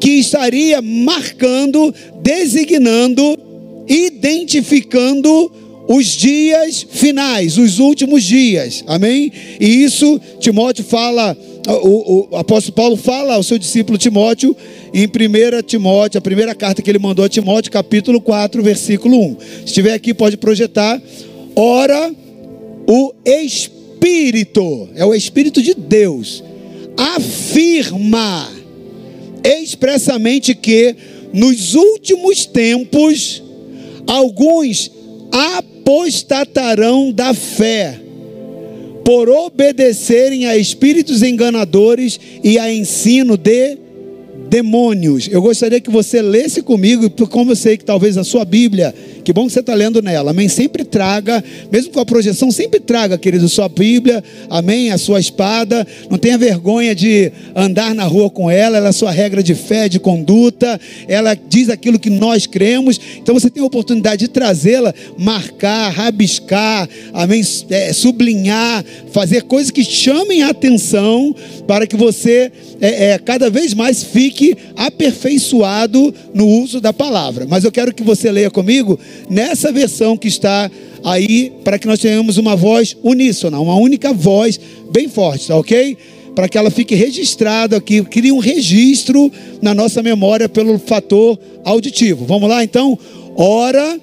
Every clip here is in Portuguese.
que estaria marcando, designando, identificando os dias finais, os últimos dias, amém? E isso Timóteo fala, o, o, apóstolo Paulo fala ao seu discípulo Timóteo, em 1 Timóteo, a primeira carta que ele mandou a Timóteo, capítulo 4, versículo 1. Se estiver aqui, pode projetar. Ora, o Espírito, é o Espírito de Deus, afirma expressamente que nos últimos tempos alguns apostatarão da fé por obedecerem a espíritos enganadores e a ensino de demônios. Eu gostaria que você lesse comigo, como eu sei que talvez a sua Bíblia que bom que você está lendo nela. Amém? Sempre traga, mesmo com a projeção, sempre traga, querido, sua Bíblia. Amém? A sua espada. Não tenha vergonha de andar na rua com ela. Ela é a sua regra de fé, de conduta. Ela diz aquilo que nós cremos. Então você tem a oportunidade de trazê-la, marcar, rabiscar, amém? É, sublinhar, fazer coisas que chamem a atenção para que você é, é, cada vez mais fique aperfeiçoado no uso da palavra. Mas eu quero que você leia comigo nessa versão que está aí, para que nós tenhamos uma voz uníssona, uma única voz bem forte, tá ok? Para que ela fique registrada aqui, crie um registro na nossa memória pelo fator auditivo. Vamos lá então? Ora,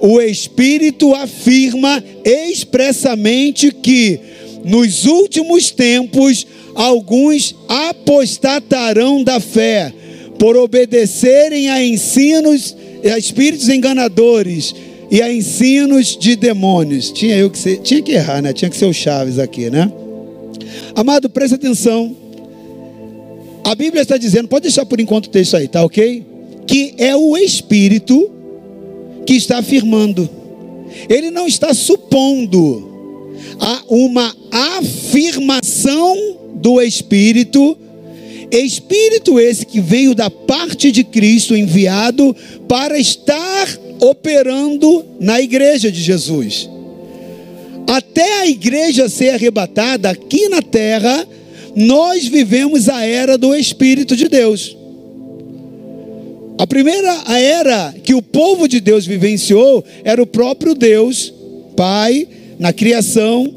o Espírito afirma expressamente que nos últimos tempos alguns apostatarão da fé por obedecerem a ensinos a espíritos enganadores e a ensinos de demônios. Tinha eu que ser, tinha que errar, né? Tinha que ser o Chaves aqui, né? Amado, preste atenção. A Bíblia está dizendo, pode deixar por enquanto o texto aí, tá ok? Que é o Espírito que está afirmando. Ele não está supondo. Há uma afirmação do Espírito Espírito esse que veio da parte de Cristo, enviado para estar operando na igreja de Jesus. Até a igreja ser arrebatada aqui na terra, nós vivemos a era do Espírito de Deus. A primeira era que o povo de Deus vivenciou era o próprio Deus, Pai, na criação,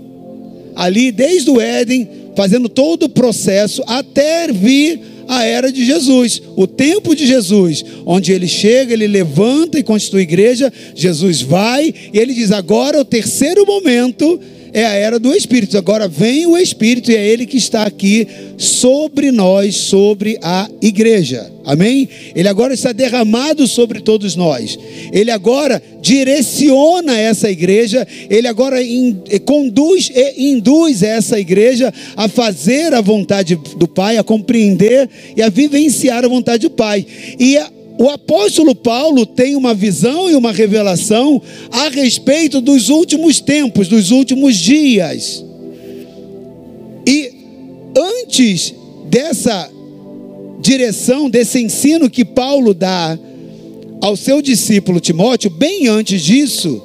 ali desde o Éden, fazendo todo o processo até vir a era de Jesus, o tempo de Jesus, onde ele chega, ele levanta e constitui igreja, Jesus vai e ele diz: agora o terceiro momento é a era do Espírito. Agora vem o Espírito e é ele que está aqui sobre nós, sobre a igreja. Amém? Ele agora está derramado sobre todos nós. Ele agora direciona essa igreja, ele agora in, conduz e induz essa igreja a fazer a vontade do Pai, a compreender e a vivenciar a vontade do Pai. E a, o apóstolo Paulo tem uma visão e uma revelação a respeito dos últimos tempos, dos últimos dias. E antes dessa direção, desse ensino que Paulo dá ao seu discípulo Timóteo, bem antes disso,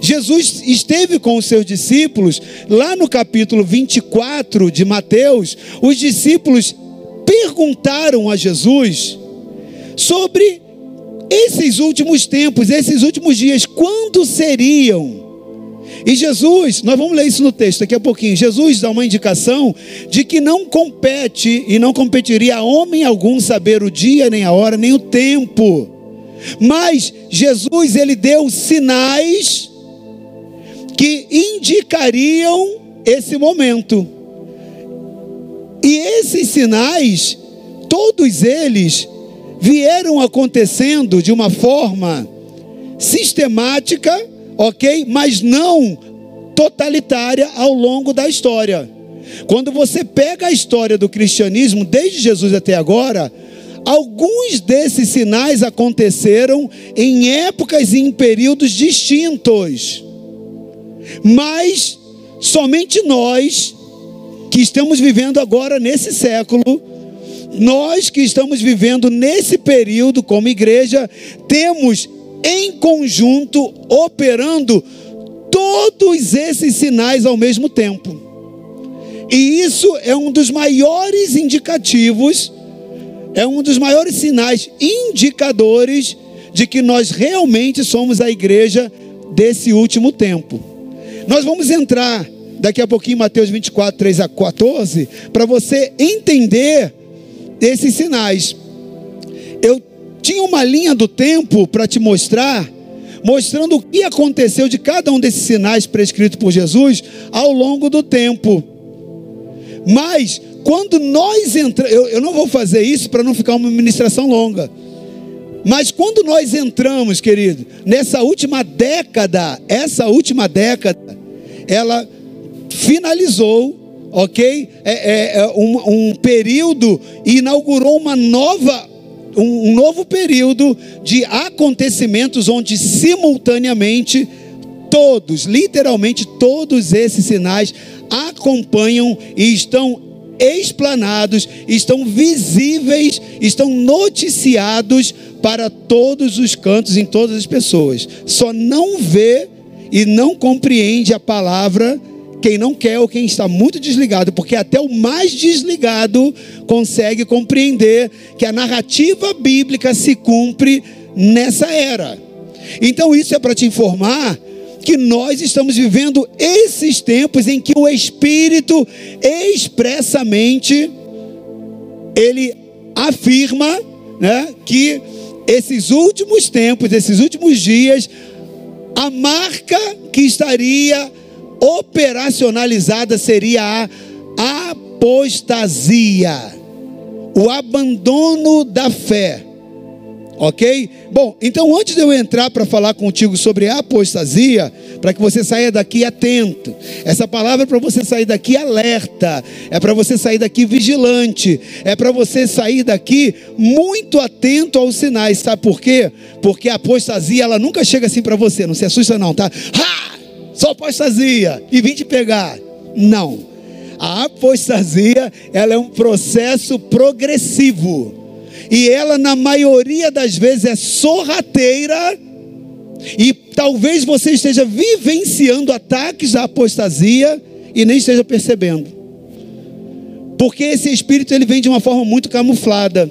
Jesus esteve com os seus discípulos, lá no capítulo 24 de Mateus, os discípulos perguntaram a Jesus sobre esses últimos tempos, esses últimos dias, quando seriam? E Jesus, nós vamos ler isso no texto daqui a pouquinho. Jesus dá uma indicação de que não compete e não competiria a homem algum saber o dia, nem a hora, nem o tempo. Mas Jesus, ele deu sinais que indicariam esse momento. E esses sinais, todos eles vieram acontecendo de uma forma sistemática, ok? Mas não totalitária ao longo da história. Quando você pega a história do cristianismo, desde Jesus até agora, alguns desses sinais aconteceram em épocas e em períodos distintos. Mas somente nós, que estamos vivendo agora nesse século, nós que estamos vivendo nesse período como igreja, temos em conjunto operando todos esses sinais ao mesmo tempo. E isso é um dos maiores indicativos é um dos maiores sinais indicadores de que nós realmente somos a igreja desse último tempo. Nós vamos entrar daqui a pouquinho, Mateus 24, 3 a 14, para você entender esses sinais. Eu tinha uma linha do tempo para te mostrar, mostrando o que aconteceu de cada um desses sinais prescritos por Jesus ao longo do tempo. Mas, quando nós entramos, eu, eu não vou fazer isso para não ficar uma ministração longa. Mas quando nós entramos, querido, nessa última década, essa última década, ela finalizou, ok? É, é, é um, um período inaugurou uma nova um, um novo período de acontecimentos onde simultaneamente todos, literalmente todos esses sinais acompanham e estão explanados, estão visíveis, estão noticiados para todos os cantos, em todas as pessoas. Só não vê e não compreende a palavra quem não quer ou quem está muito desligado, porque até o mais desligado consegue compreender que a narrativa bíblica se cumpre nessa era. Então, isso é para te informar que nós estamos vivendo esses tempos em que o Espírito expressamente ele afirma né, que esses últimos tempos, esses últimos dias, a marca que estaria operacionalizada seria a apostasia, o abandono da fé. Ok? Bom, então antes de eu entrar para falar contigo sobre apostasia, para que você saia daqui atento, essa palavra é para você sair daqui alerta, é para você sair daqui vigilante, é para você sair daqui muito atento aos sinais, sabe por quê? Porque a apostasia ela nunca chega assim para você, não se assusta não, tá? Ha! Só apostasia e vim te pegar. Não. A apostasia, ela é um processo progressivo e ela, na maioria das vezes, é sorrateira. E talvez você esteja vivenciando ataques à apostasia e nem esteja percebendo. Porque esse espírito ele vem de uma forma muito camuflada.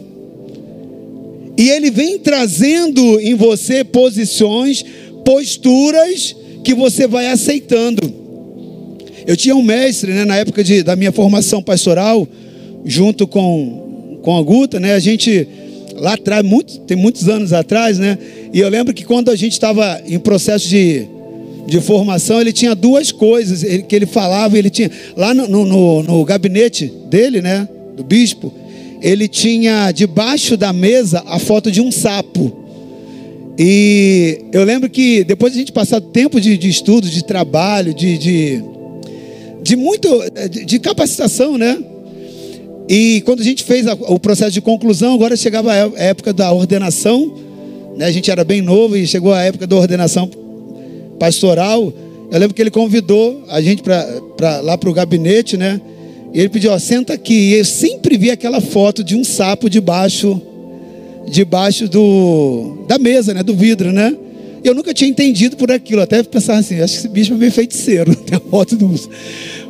E ele vem trazendo em você posições, posturas que você vai aceitando. Eu tinha um mestre, né, na época de, da minha formação pastoral, junto com com a Guta, né? A gente lá atrás, muito, tem muitos anos atrás, né? E eu lembro que quando a gente estava em processo de, de formação, ele tinha duas coisas que ele falava, ele tinha lá no, no, no gabinete dele, né? Do bispo, ele tinha debaixo da mesa a foto de um sapo. E eu lembro que depois de a gente passar tempo de, de estudo, de trabalho, de, de, de muito de, de capacitação, né? E quando a gente fez a, o processo de conclusão, agora chegava a época da ordenação, né? a gente era bem novo e chegou a época da ordenação pastoral. Eu lembro que ele convidou a gente para lá para o gabinete, né? E ele pediu, ó, senta aqui. E eu sempre vi aquela foto de um sapo debaixo, debaixo do, da mesa, né? Do vidro, né? Eu nunca tinha entendido por aquilo. Até pensar assim, acho que esse bicho é meio feiticeiro. Tem a foto do.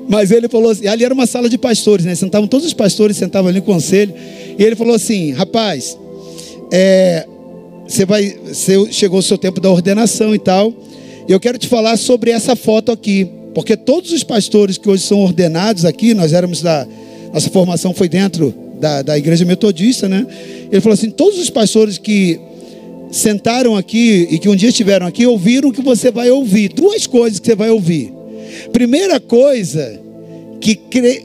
Mas ele falou assim, ali era uma sala de pastores, né? Sentavam todos os pastores, sentavam ali no conselho. E ele falou assim, rapaz, é, você vai, você, chegou o seu tempo da ordenação e tal. E eu quero te falar sobre essa foto aqui, porque todos os pastores que hoje são ordenados aqui, nós éramos da nossa formação foi dentro da, da igreja metodista, né? Ele falou assim, todos os pastores que sentaram aqui e que um dia estiveram aqui ouviram o que você vai ouvir. Duas coisas que você vai ouvir. Primeira coisa, que,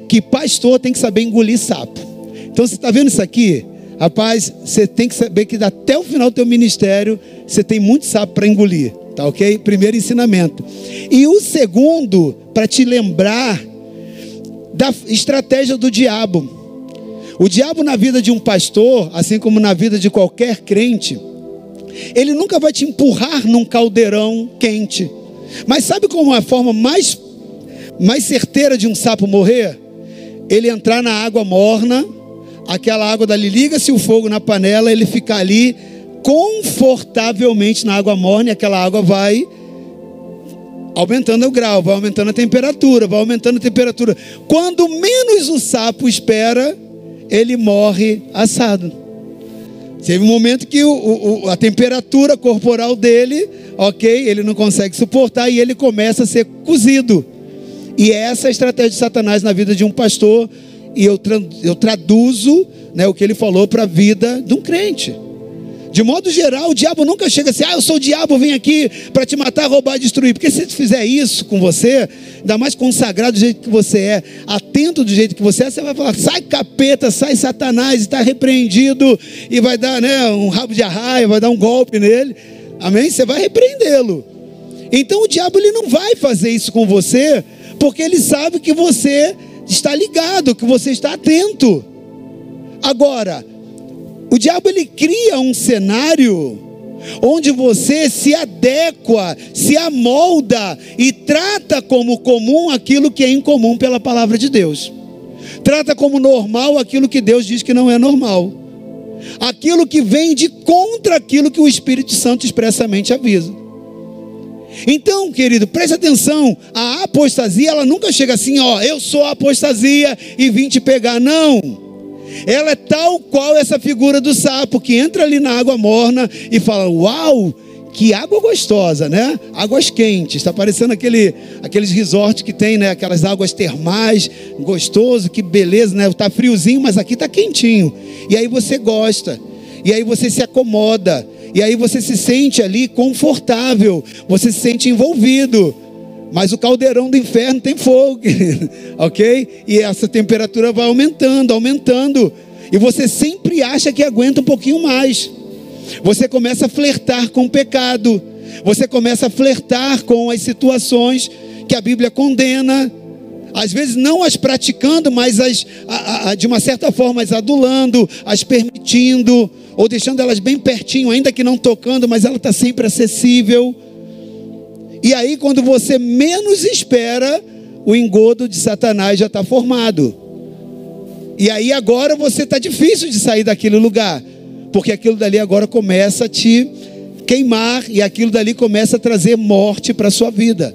que pastor tem que saber engolir sapo. Então você está vendo isso aqui? Rapaz, você tem que saber que até o final do teu ministério você tem muito sapo para engolir, tá ok? Primeiro ensinamento. E o segundo, para te lembrar da estratégia do diabo. O diabo na vida de um pastor, assim como na vida de qualquer crente, ele nunca vai te empurrar num caldeirão quente. Mas sabe como é a forma mais, mais certeira de um sapo morrer? Ele entrar na água morna, aquela água dali, liga-se o fogo na panela, ele fica ali confortavelmente na água morna e aquela água vai aumentando o grau, vai aumentando a temperatura, vai aumentando a temperatura. Quando menos o sapo espera, ele morre assado. Teve um momento que o, o, a temperatura corporal dele, ok, ele não consegue suportar e ele começa a ser cozido. E essa é a estratégia de Satanás na vida de um pastor, e eu, eu traduzo né, o que ele falou para a vida de um crente. De modo geral, o diabo nunca chega assim, ah, eu sou o diabo, vem aqui para te matar, roubar, destruir. Porque se ele fizer isso com você, ainda mais consagrado do jeito que você é, atento do jeito que você é, você vai falar, sai capeta, sai satanás, está repreendido, e vai dar né, um rabo de arraia, vai dar um golpe nele. Amém? Você vai repreendê-lo. Então o diabo ele não vai fazer isso com você, porque ele sabe que você está ligado, que você está atento. Agora, o diabo ele cria um cenário onde você se adequa, se amolda e trata como comum aquilo que é incomum pela palavra de Deus. Trata como normal aquilo que Deus diz que não é normal. Aquilo que vem de contra aquilo que o Espírito Santo expressamente avisa. Então, querido, preste atenção, a apostasia, ela nunca chega assim, ó, eu sou a apostasia e vim te pegar, não. Ela é tal qual essa figura do sapo que entra ali na água morna e fala: Uau, que água gostosa, né? Águas quentes, está parecendo aquele, aqueles resorts que tem, né? Aquelas águas termais, gostoso, que beleza, né? Tá friozinho, mas aqui tá quentinho. E aí você gosta, e aí você se acomoda, e aí você se sente ali confortável, você se sente envolvido. Mas o caldeirão do inferno tem fogo, ok? E essa temperatura vai aumentando, aumentando. E você sempre acha que aguenta um pouquinho mais. Você começa a flertar com o pecado. Você começa a flertar com as situações que a Bíblia condena. Às vezes não as praticando, mas as, a, a, de uma certa forma as adulando, as permitindo, ou deixando elas bem pertinho, ainda que não tocando, mas ela está sempre acessível. E aí, quando você menos espera, o engodo de Satanás já está formado. E aí agora você está difícil de sair daquele lugar, porque aquilo dali agora começa a te queimar e aquilo dali começa a trazer morte para a sua vida.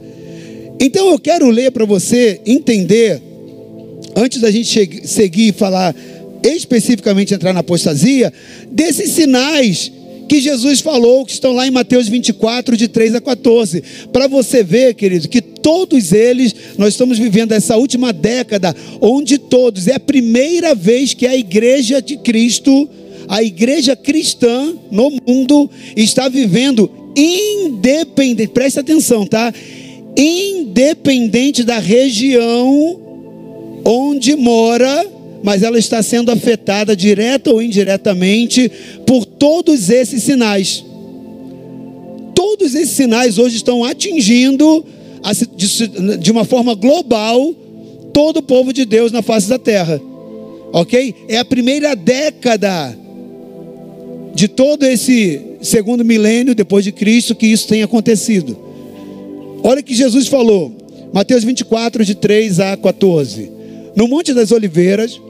Então eu quero ler para você entender, antes da gente seguir e falar especificamente entrar na apostasia, desses sinais que Jesus falou, que estão lá em Mateus 24, de 3 a 14. Para você ver, querido, que todos eles, nós estamos vivendo essa última década, onde todos, é a primeira vez que a igreja de Cristo, a igreja cristã no mundo, está vivendo independente, preste atenção, tá? Independente da região onde mora mas ela está sendo afetada direta ou indiretamente por todos esses sinais. Todos esses sinais hoje estão atingindo de uma forma global todo o povo de Deus na face da terra. Ok? É a primeira década de todo esse segundo milênio depois de Cristo que isso tem acontecido. Olha que Jesus falou, Mateus 24, de 3 a 14. No Monte das Oliveiras,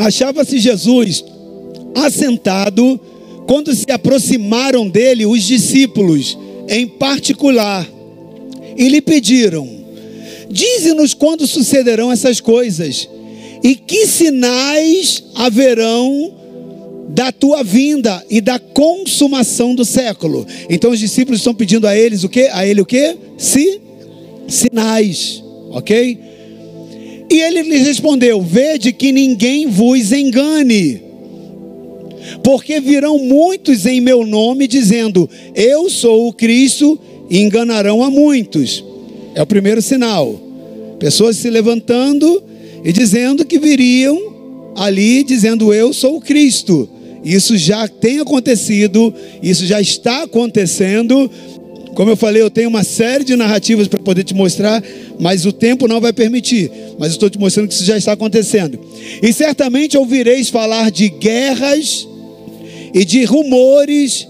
achava-se Jesus assentado quando se aproximaram dele os discípulos, em particular, e lhe pediram: Dize-nos quando sucederão essas coisas e que sinais haverão da tua vinda e da consumação do século. Então os discípulos estão pedindo a eles o que? A ele o que? Si, sinais, ok? E ele lhes respondeu: Vede que ninguém vos engane, porque virão muitos em meu nome dizendo: Eu sou o Cristo, e enganarão a muitos. É o primeiro sinal. Pessoas se levantando e dizendo que viriam ali dizendo: Eu sou o Cristo. Isso já tem acontecido, isso já está acontecendo. Como eu falei, eu tenho uma série de narrativas para poder te mostrar, mas o tempo não vai permitir. Mas estou te mostrando que isso já está acontecendo. E certamente ouvireis falar de guerras e de rumores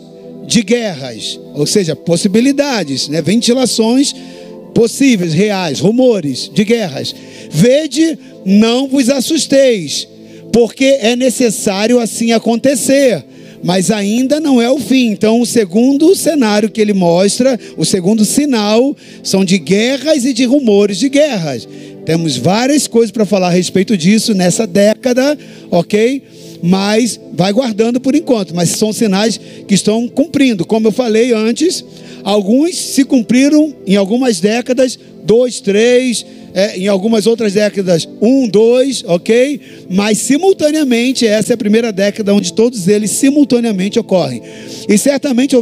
de guerras, ou seja, possibilidades, né? ventilações possíveis, reais, rumores de guerras. Vede, não vos assusteis, porque é necessário assim acontecer mas ainda não é o fim. Então, o segundo cenário que ele mostra, o segundo sinal, são de guerras e de rumores de guerras. Temos várias coisas para falar a respeito disso nessa década, ok? Mas vai guardando por enquanto. Mas são sinais que estão cumprindo. Como eu falei antes, alguns se cumpriram em algumas décadas, dois, três, é, em algumas outras décadas, um, dois, ok? Mas simultaneamente, essa é a primeira década onde todos eles simultaneamente ocorrem. E certamente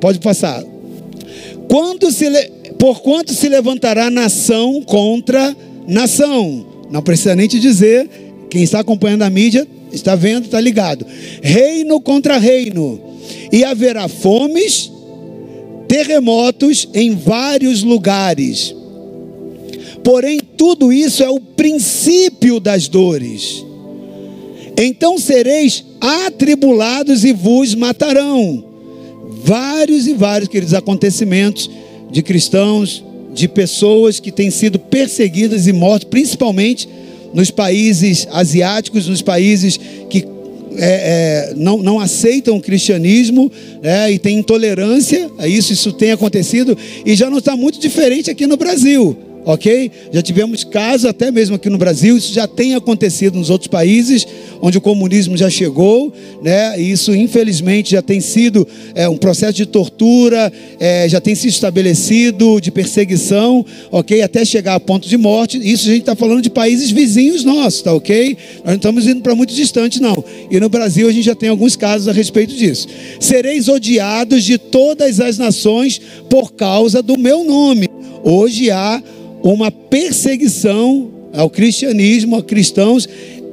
pode passar. Quando se, por quanto se levantará nação contra nação? Não precisa nem te dizer, quem está acompanhando a mídia está vendo, está ligado. Reino contra reino. E haverá fomes, terremotos em vários lugares Porém, tudo isso é o princípio das dores. Então sereis atribulados e vos matarão. Vários e vários, queridos, acontecimentos de cristãos, de pessoas que têm sido perseguidas e mortas, principalmente nos países asiáticos, nos países que é, é, não, não, aceitam o cristianismo é, e têm intolerância a isso, isso tem acontecido e já não está muito diferente aqui no Brasil ok? Já tivemos casos, até mesmo aqui no Brasil, isso já tem acontecido nos outros países, onde o comunismo já chegou, né? E isso, infelizmente, já tem sido é, um processo de tortura, é, já tem se estabelecido de perseguição, ok? Até chegar a ponto de morte. Isso a gente está falando de países vizinhos nossos, tá ok? Nós não estamos indo para muito distante, não. E no Brasil a gente já tem alguns casos a respeito disso. Sereis odiados de todas as nações por causa do meu nome. Hoje há uma perseguição ao cristianismo, a cristãos,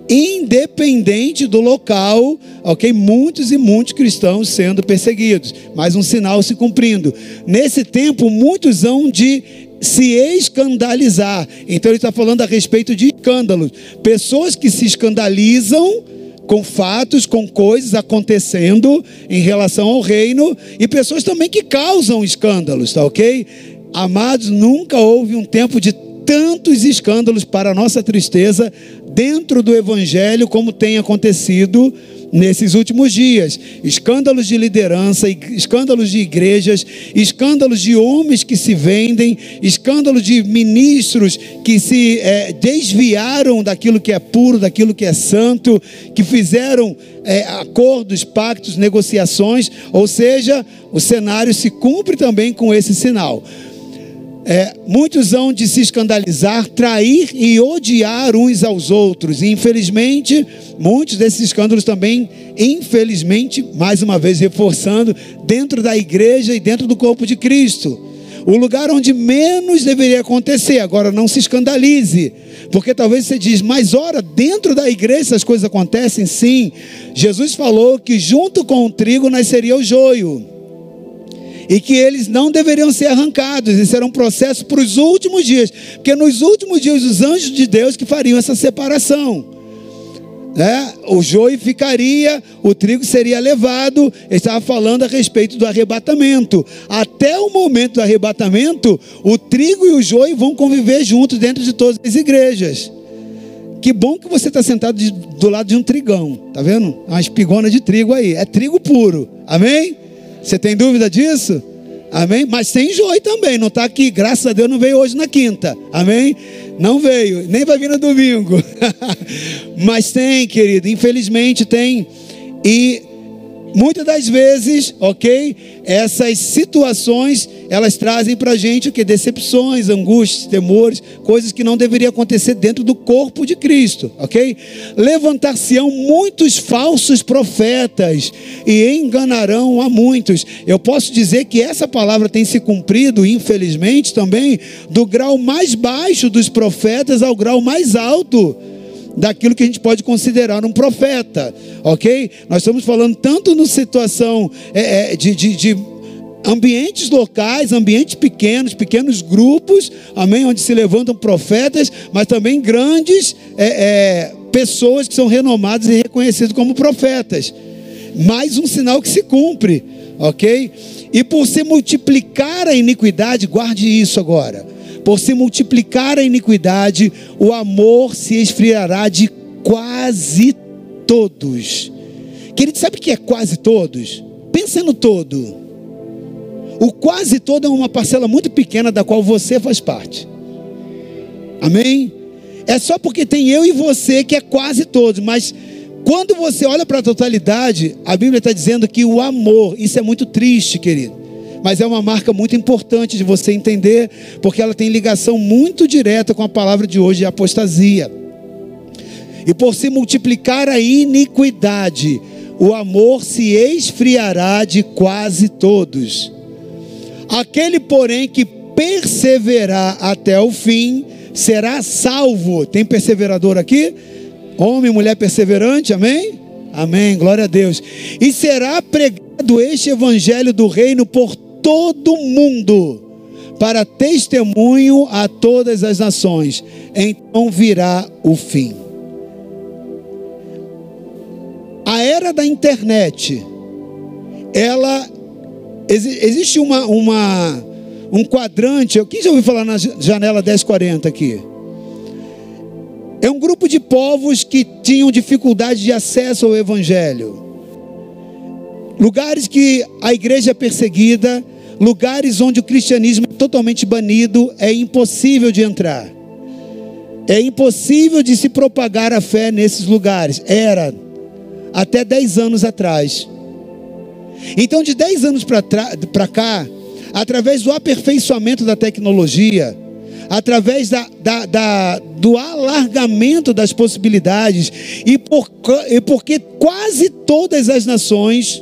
independente do local, ok? Muitos e muitos cristãos sendo perseguidos, mas um sinal se cumprindo. Nesse tempo, muitos hão de se escandalizar. Então ele está falando a respeito de escândalos. Pessoas que se escandalizam com fatos, com coisas acontecendo em relação ao reino, e pessoas também que causam escândalos, tá ok? Amados, nunca houve um tempo de tantos escândalos para nossa tristeza dentro do evangelho como tem acontecido nesses últimos dias. Escândalos de liderança, escândalos de igrejas, escândalos de homens que se vendem, escândalos de ministros que se é, desviaram daquilo que é puro, daquilo que é santo, que fizeram é, acordos, pactos, negociações, ou seja, o cenário se cumpre também com esse sinal. É, muitos hão de se escandalizar, trair e odiar uns aos outros. E infelizmente, muitos desses escândalos também, infelizmente, mais uma vez reforçando, dentro da igreja e dentro do corpo de Cristo. O lugar onde menos deveria acontecer. Agora, não se escandalize. Porque talvez você diz, mas ora, dentro da igreja essas coisas acontecem? Sim. Jesus falou que junto com o trigo nasceria o joio e que eles não deveriam ser arrancados. Esse era um processo para os últimos dias, porque nos últimos dias os anjos de Deus que fariam essa separação. Né? O joio ficaria, o trigo seria levado. Ele estava falando a respeito do arrebatamento. Até o momento do arrebatamento, o trigo e o joio vão conviver juntos dentro de todas as igrejas. Que bom que você está sentado de, do lado de um trigão, tá vendo? Uma espigona de trigo aí, é trigo puro, amém? Você tem dúvida disso? Amém? Mas tem joio também, não está aqui. Graças a Deus não veio hoje na quinta. Amém? Não veio, nem vai vir no domingo. Mas tem, querido, infelizmente tem. E Muitas das vezes, ok? Essas situações, elas trazem para a gente o que? Decepções, angústias, temores, coisas que não deveriam acontecer dentro do corpo de Cristo, ok? Levantar-se-ão muitos falsos profetas e enganarão a muitos. Eu posso dizer que essa palavra tem se cumprido, infelizmente, também, do grau mais baixo dos profetas ao grau mais alto daquilo que a gente pode considerar um profeta, ok? Nós estamos falando tanto na situação é, é, de, de, de ambientes locais, ambientes pequenos, pequenos grupos, amém, onde se levantam profetas, mas também grandes é, é, pessoas que são renomadas e reconhecidas como profetas. Mais um sinal que se cumpre, ok? E por se multiplicar a iniquidade, guarde isso agora por se multiplicar a iniquidade, o amor se esfriará de quase todos. Querido, sabe o que é quase todos? Pensa no todo. O quase todo é uma parcela muito pequena da qual você faz parte. Amém? é só porque tem eu e você que é quase todos, mas quando você olha para a totalidade, a Bíblia está dizendo que o amor, isso é muito triste, querido, mas é uma marca muito importante de você entender, porque ela tem ligação muito direta com a palavra de hoje, a apostasia. E por se multiplicar a iniquidade, o amor se esfriará de quase todos. Aquele, porém, que perseverar até o fim, será salvo. Tem perseverador aqui? Homem e mulher perseverante, amém? Amém, glória a Deus. E será pregado este evangelho do reino por todo mundo, para testemunho a todas as nações. Então virá o fim. A era da internet, ela existe uma, uma um quadrante. Quem já ouviu falar na janela 1040 aqui? É um grupo de povos que tinham dificuldade de acesso ao Evangelho. Lugares que a igreja é perseguida, lugares onde o cristianismo é totalmente banido, é impossível de entrar. É impossível de se propagar a fé nesses lugares. Era até 10 anos atrás. Então, de 10 anos para cá, através do aperfeiçoamento da tecnologia, através da, da, da, do alargamento das possibilidades, e, por, e porque quase todas as nações,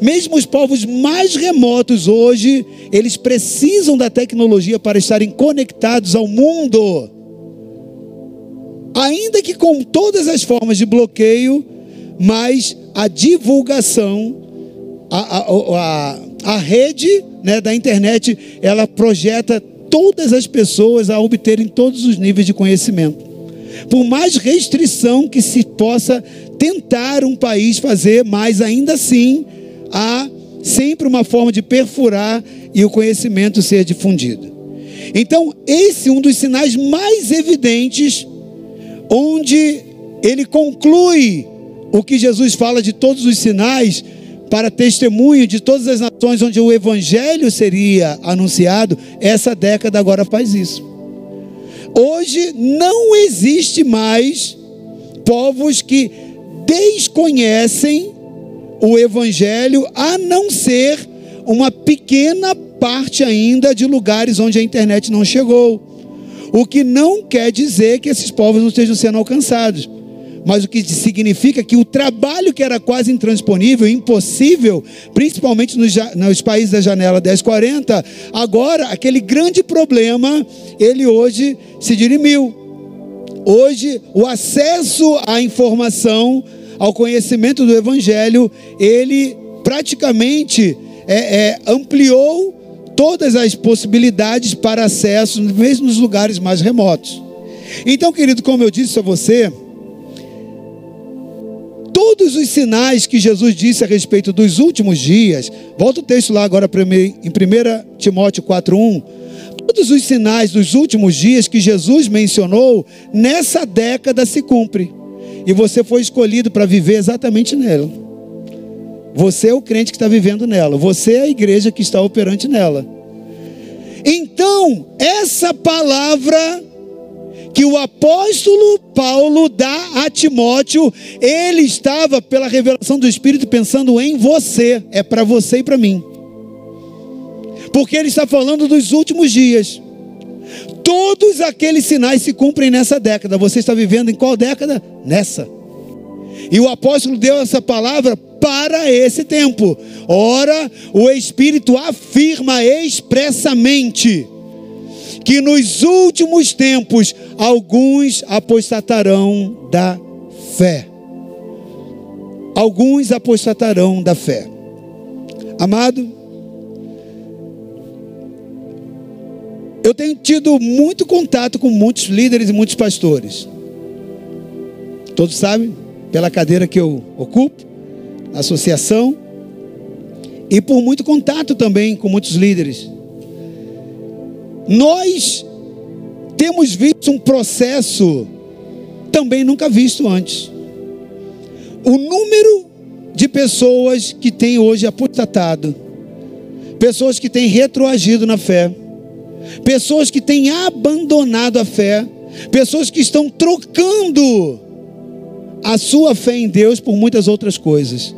mesmo os povos mais remotos hoje, eles precisam da tecnologia para estarem conectados ao mundo. Ainda que com todas as formas de bloqueio, mas a divulgação, a, a, a, a rede né, da internet, ela projeta todas as pessoas a obterem todos os níveis de conhecimento. Por mais restrição que se possa tentar um país fazer, mas ainda assim há sempre uma forma de perfurar e o conhecimento ser difundido. Então, esse é um dos sinais mais evidentes, onde ele conclui o que Jesus fala de todos os sinais, para testemunho de todas as nações onde o evangelho seria anunciado, essa década agora faz isso. Hoje não existe mais povos que desconhecem o evangelho, a não ser uma pequena parte ainda de lugares onde a internet não chegou. O que não quer dizer que esses povos não estejam sendo alcançados mas o que significa que o trabalho que era quase intransponível, impossível, principalmente nos, nos países da janela 1040, agora aquele grande problema, ele hoje se dirimiu. Hoje, o acesso à informação, ao conhecimento do Evangelho, ele praticamente é, é, ampliou todas as possibilidades para acesso, mesmo nos lugares mais remotos. Então, querido, como eu disse a você, todos os sinais que Jesus disse a respeito dos últimos dias, volta o texto lá agora em 1 Timóteo 4,1. Todos os sinais dos últimos dias que Jesus mencionou, nessa década se cumpre. E você foi escolhido para viver exatamente nela. Você é o crente que está vivendo nela. Você é a igreja que está operante nela. Então, essa palavra que o apóstolo Paulo dá a Timóteo, ele estava, pela revelação do Espírito, pensando em você, é para você e para mim, porque ele está falando dos últimos dias. Todos aqueles sinais se cumprem nessa década. Você está vivendo em qual década? Nessa. E o apóstolo deu essa palavra para esse tempo. Ora, o Espírito afirma expressamente que nos últimos tempos alguns apostatarão da fé. Alguns apostatarão da fé. Amado, eu tenho tido muito contato com muitos líderes e muitos pastores. Todos sabem, pela cadeira que eu ocupo, associação, e por muito contato também com muitos líderes. Nós temos visto um processo também nunca visto antes. O número de pessoas que têm hoje apostatado, pessoas que têm retroagido na fé, pessoas que têm abandonado a fé, Pessoas que estão trocando a sua fé em Deus por muitas outras coisas.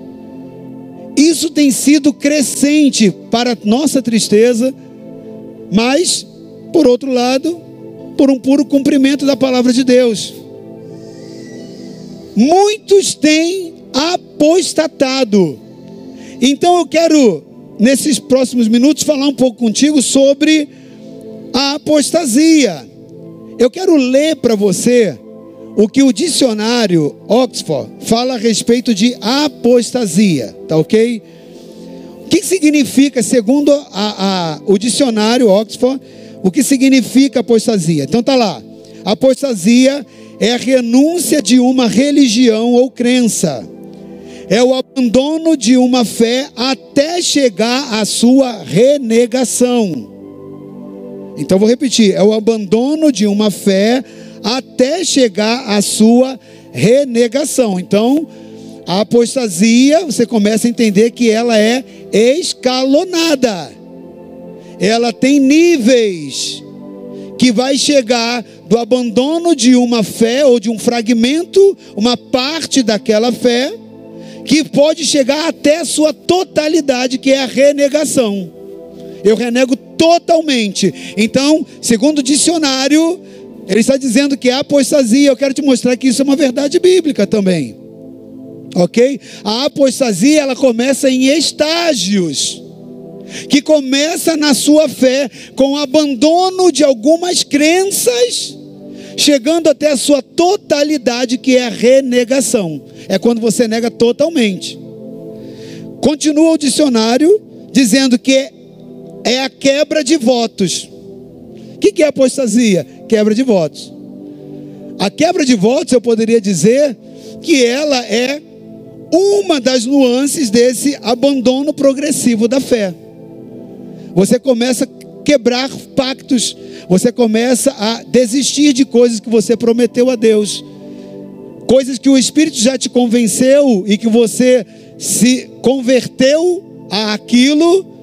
Isso tem sido crescente para nossa tristeza, mas, por outro lado, por um puro cumprimento da palavra de Deus. Muitos têm apostatado. Então eu quero, nesses próximos minutos, falar um pouco contigo sobre a apostasia. Eu quero ler para você o que o dicionário Oxford fala a respeito de apostasia, tá ok? O que significa, segundo a, a, o dicionário Oxford, o que significa apostasia? Então tá lá. Apostasia é a renúncia de uma religião ou crença. É o abandono de uma fé até chegar à sua renegação. Então vou repetir: é o abandono de uma fé até chegar à sua renegação. Então, a apostasia, você começa a entender que ela é escalonada. Ela tem níveis que vai chegar do abandono de uma fé ou de um fragmento, uma parte daquela fé, que pode chegar até a sua totalidade, que é a renegação. Eu renego totalmente. Então, segundo o dicionário, ele está dizendo que é apostasia. Eu quero te mostrar que isso é uma verdade bíblica também. Ok? A apostasia ela começa em estágios. Que começa na sua fé com o abandono de algumas crenças, chegando até a sua totalidade, que é a renegação. É quando você nega totalmente. Continua o dicionário dizendo que é a quebra de votos. O que é apostasia? Quebra de votos. A quebra de votos, eu poderia dizer que ela é uma das nuances desse abandono progressivo da fé. Você começa a quebrar pactos, você começa a desistir de coisas que você prometeu a Deus, coisas que o Espírito já te convenceu e que você se converteu a aquilo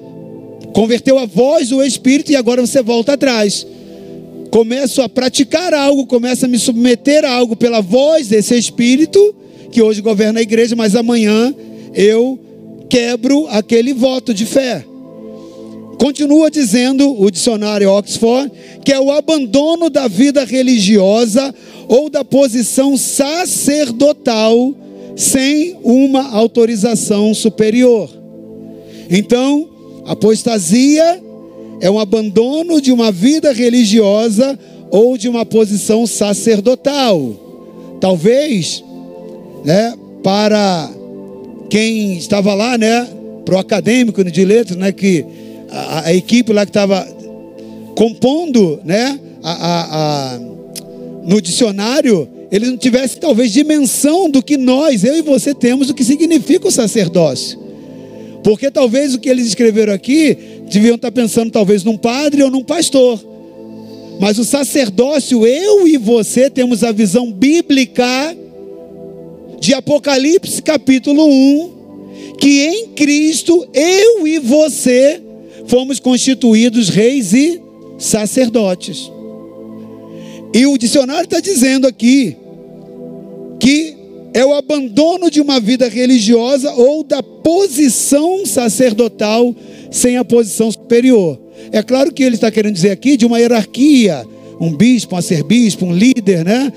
Converteu a voz do Espírito e agora você volta atrás. Começo a praticar algo, começo a me submeter a algo pela voz desse Espírito que hoje governa a igreja, mas amanhã eu quebro aquele voto de fé. Continua dizendo o dicionário Oxford que é o abandono da vida religiosa ou da posição sacerdotal sem uma autorização superior. Então, Apostasia é um abandono de uma vida religiosa ou de uma posição sacerdotal. Talvez, né, para quem estava lá, né, para o acadêmico de letras, né, que a, a equipe lá que estava compondo, né, a, a, a, no dicionário, ele não tivesse talvez dimensão do que nós, eu e você temos, do que significa o sacerdócio. Porque talvez o que eles escreveram aqui, deviam estar pensando talvez num padre ou num pastor. Mas o sacerdócio, eu e você temos a visão bíblica de Apocalipse capítulo 1, que em Cristo eu e você fomos constituídos reis e sacerdotes. E o dicionário está dizendo aqui que é o abandono de uma vida religiosa ou da posição sacerdotal sem a posição superior. É claro que ele está querendo dizer aqui de uma hierarquia, um bispo, um arcebispo, um líder, né?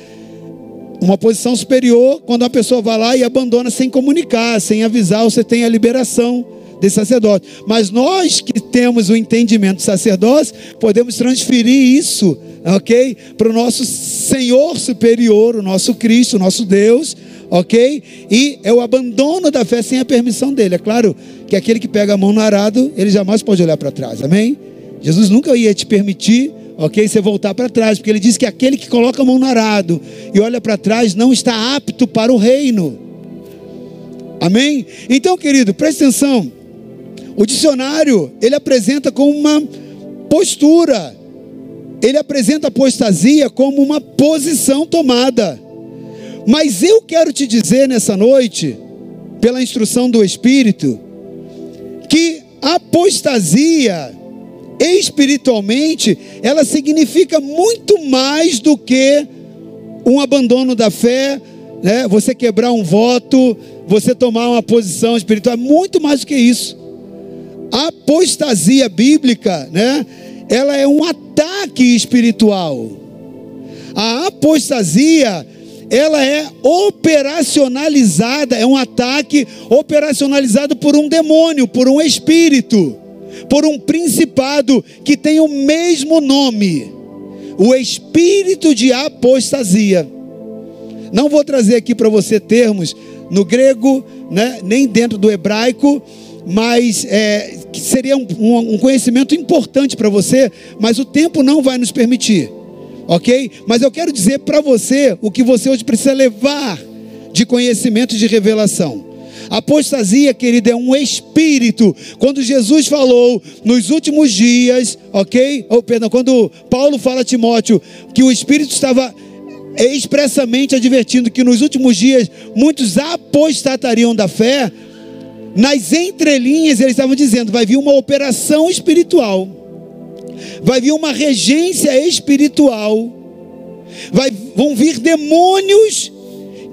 Uma posição superior, quando a pessoa vai lá e abandona sem comunicar, sem avisar, você tem a liberação desse sacerdote. Mas nós que temos o entendimento do sacerdócio, podemos transferir isso, ok? Para o nosso Senhor superior, o nosso Cristo, o nosso Deus, ok? E é o abandono da fé sem a permissão dele. É claro que aquele que pega a mão no arado, ele jamais pode olhar para trás, amém? Jesus nunca ia te permitir, ok? Você voltar para trás, porque ele diz que aquele que coloca a mão no arado e olha para trás não está apto para o reino, amém? Então, querido, preste atenção. O dicionário ele apresenta como uma postura, ele apresenta a apostasia como uma posição tomada. Mas eu quero te dizer nessa noite, pela instrução do Espírito, que apostasia espiritualmente, ela significa muito mais do que um abandono da fé, né? você quebrar um voto, você tomar uma posição espiritual, é muito mais do que isso. A apostasia bíblica, né? ela é um ataque espiritual. A apostasia, ela é operacionalizada, é um ataque operacionalizado por um demônio, por um espírito, por um principado que tem o mesmo nome, o espírito de apostasia. Não vou trazer aqui para você termos no grego, né, nem dentro do hebraico, mas é, seria um, um conhecimento importante para você, mas o tempo não vai nos permitir ok? Mas eu quero dizer para você o que você hoje precisa levar de conhecimento de revelação. Apostasia, querido, é um espírito. Quando Jesus falou nos últimos dias, ok? Oh, perdão, quando Paulo fala a Timóteo que o espírito estava expressamente advertindo que nos últimos dias muitos apostatariam da fé, nas entrelinhas eles estavam dizendo: vai vir uma operação espiritual vai vir uma regência espiritual, vai, vão vir demônios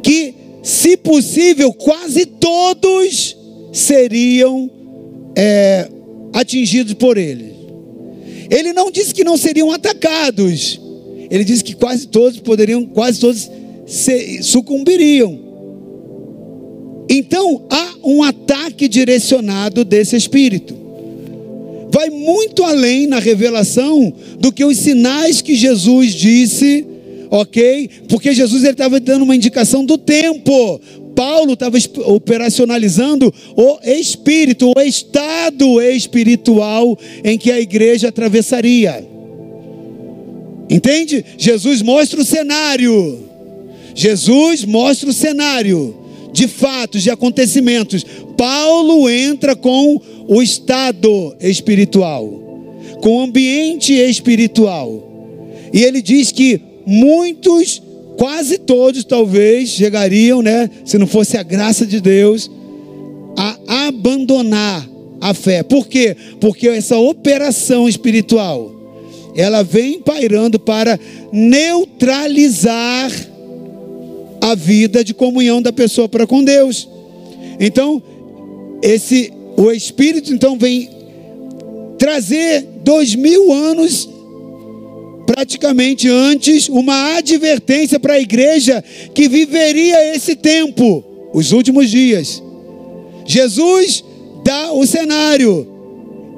que, se possível, quase todos seriam é, atingidos por ele. Ele não disse que não seriam atacados, ele disse que quase todos poderiam, quase todos se, sucumbiriam. Então há um ataque direcionado desse espírito vai muito além na revelação do que os sinais que Jesus disse, ok? Porque Jesus estava dando uma indicação do tempo. Paulo estava operacionalizando o espírito, o estado espiritual em que a igreja atravessaria. Entende? Jesus mostra o cenário. Jesus mostra o cenário de fatos, de acontecimentos. Paulo entra com o estado espiritual, com o ambiente espiritual. E ele diz que muitos, quase todos talvez, chegariam, né, se não fosse a graça de Deus, a abandonar a fé. Por quê? Porque essa operação espiritual, ela vem pairando para neutralizar a vida de comunhão da pessoa para com Deus. Então, esse o Espírito então vem trazer dois mil anos praticamente antes uma advertência para a igreja que viveria esse tempo, os últimos dias. Jesus dá o cenário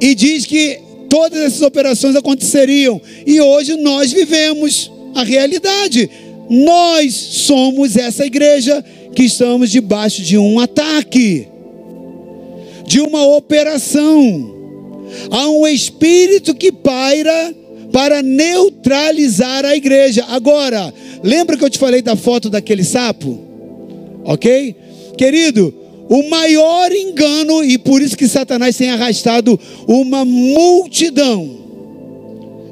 e diz que todas essas operações aconteceriam e hoje nós vivemos a realidade. Nós somos essa igreja que estamos debaixo de um ataque de uma operação. Há um espírito que paira para neutralizar a igreja. Agora, lembra que eu te falei da foto daquele sapo? Ok? Querido, o maior engano, e por isso que Satanás tem arrastado uma multidão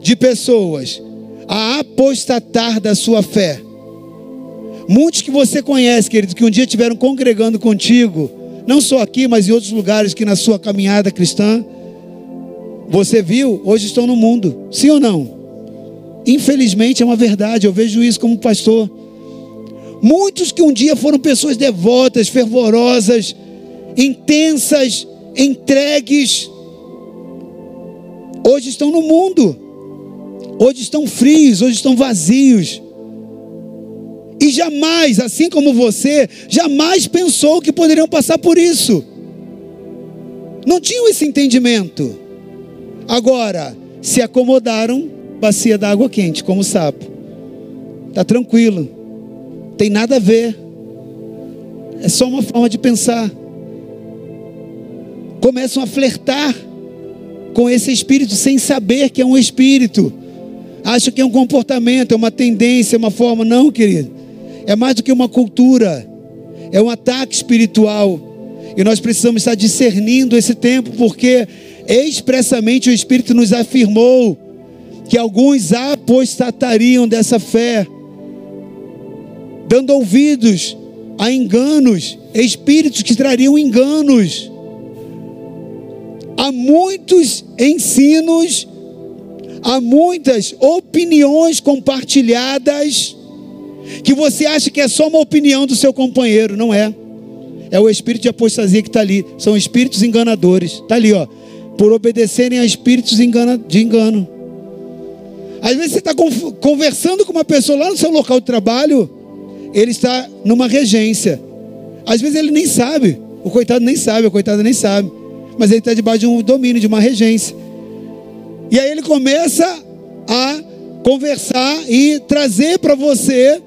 de pessoas a apostatar da sua fé. Muitos que você conhece, querido, que um dia estiveram congregando contigo, não só aqui, mas em outros lugares que na sua caminhada cristã, você viu, hoje estão no mundo. Sim ou não? Infelizmente é uma verdade, eu vejo isso como pastor. Muitos que um dia foram pessoas devotas, fervorosas, intensas, entregues, hoje estão no mundo. Hoje estão frios, hoje estão vazios. E jamais, assim como você, jamais pensou que poderiam passar por isso. Não tinham esse entendimento. Agora, se acomodaram, bacia d'água quente, como sapo. Está tranquilo. Tem nada a ver. É só uma forma de pensar. Começam a flertar com esse espírito sem saber que é um espírito. Acham que é um comportamento, é uma tendência, é uma forma. Não, querido é mais do que uma cultura, é um ataque espiritual. E nós precisamos estar discernindo esse tempo, porque expressamente o Espírito nos afirmou que alguns apostatariam dessa fé, dando ouvidos a enganos, espíritos que trariam enganos. Há muitos ensinos há muitas opiniões compartilhadas que você acha que é só uma opinião do seu companheiro, não é. É o espírito de apostasia que está ali. São espíritos enganadores. Está ali, ó. Por obedecerem a espíritos de engano. Às vezes você está conversando com uma pessoa lá no seu local de trabalho, ele está numa regência. Às vezes ele nem sabe. O coitado nem sabe, a coitada nem sabe. Mas ele está debaixo de um domínio, de uma regência. E aí ele começa a conversar e trazer para você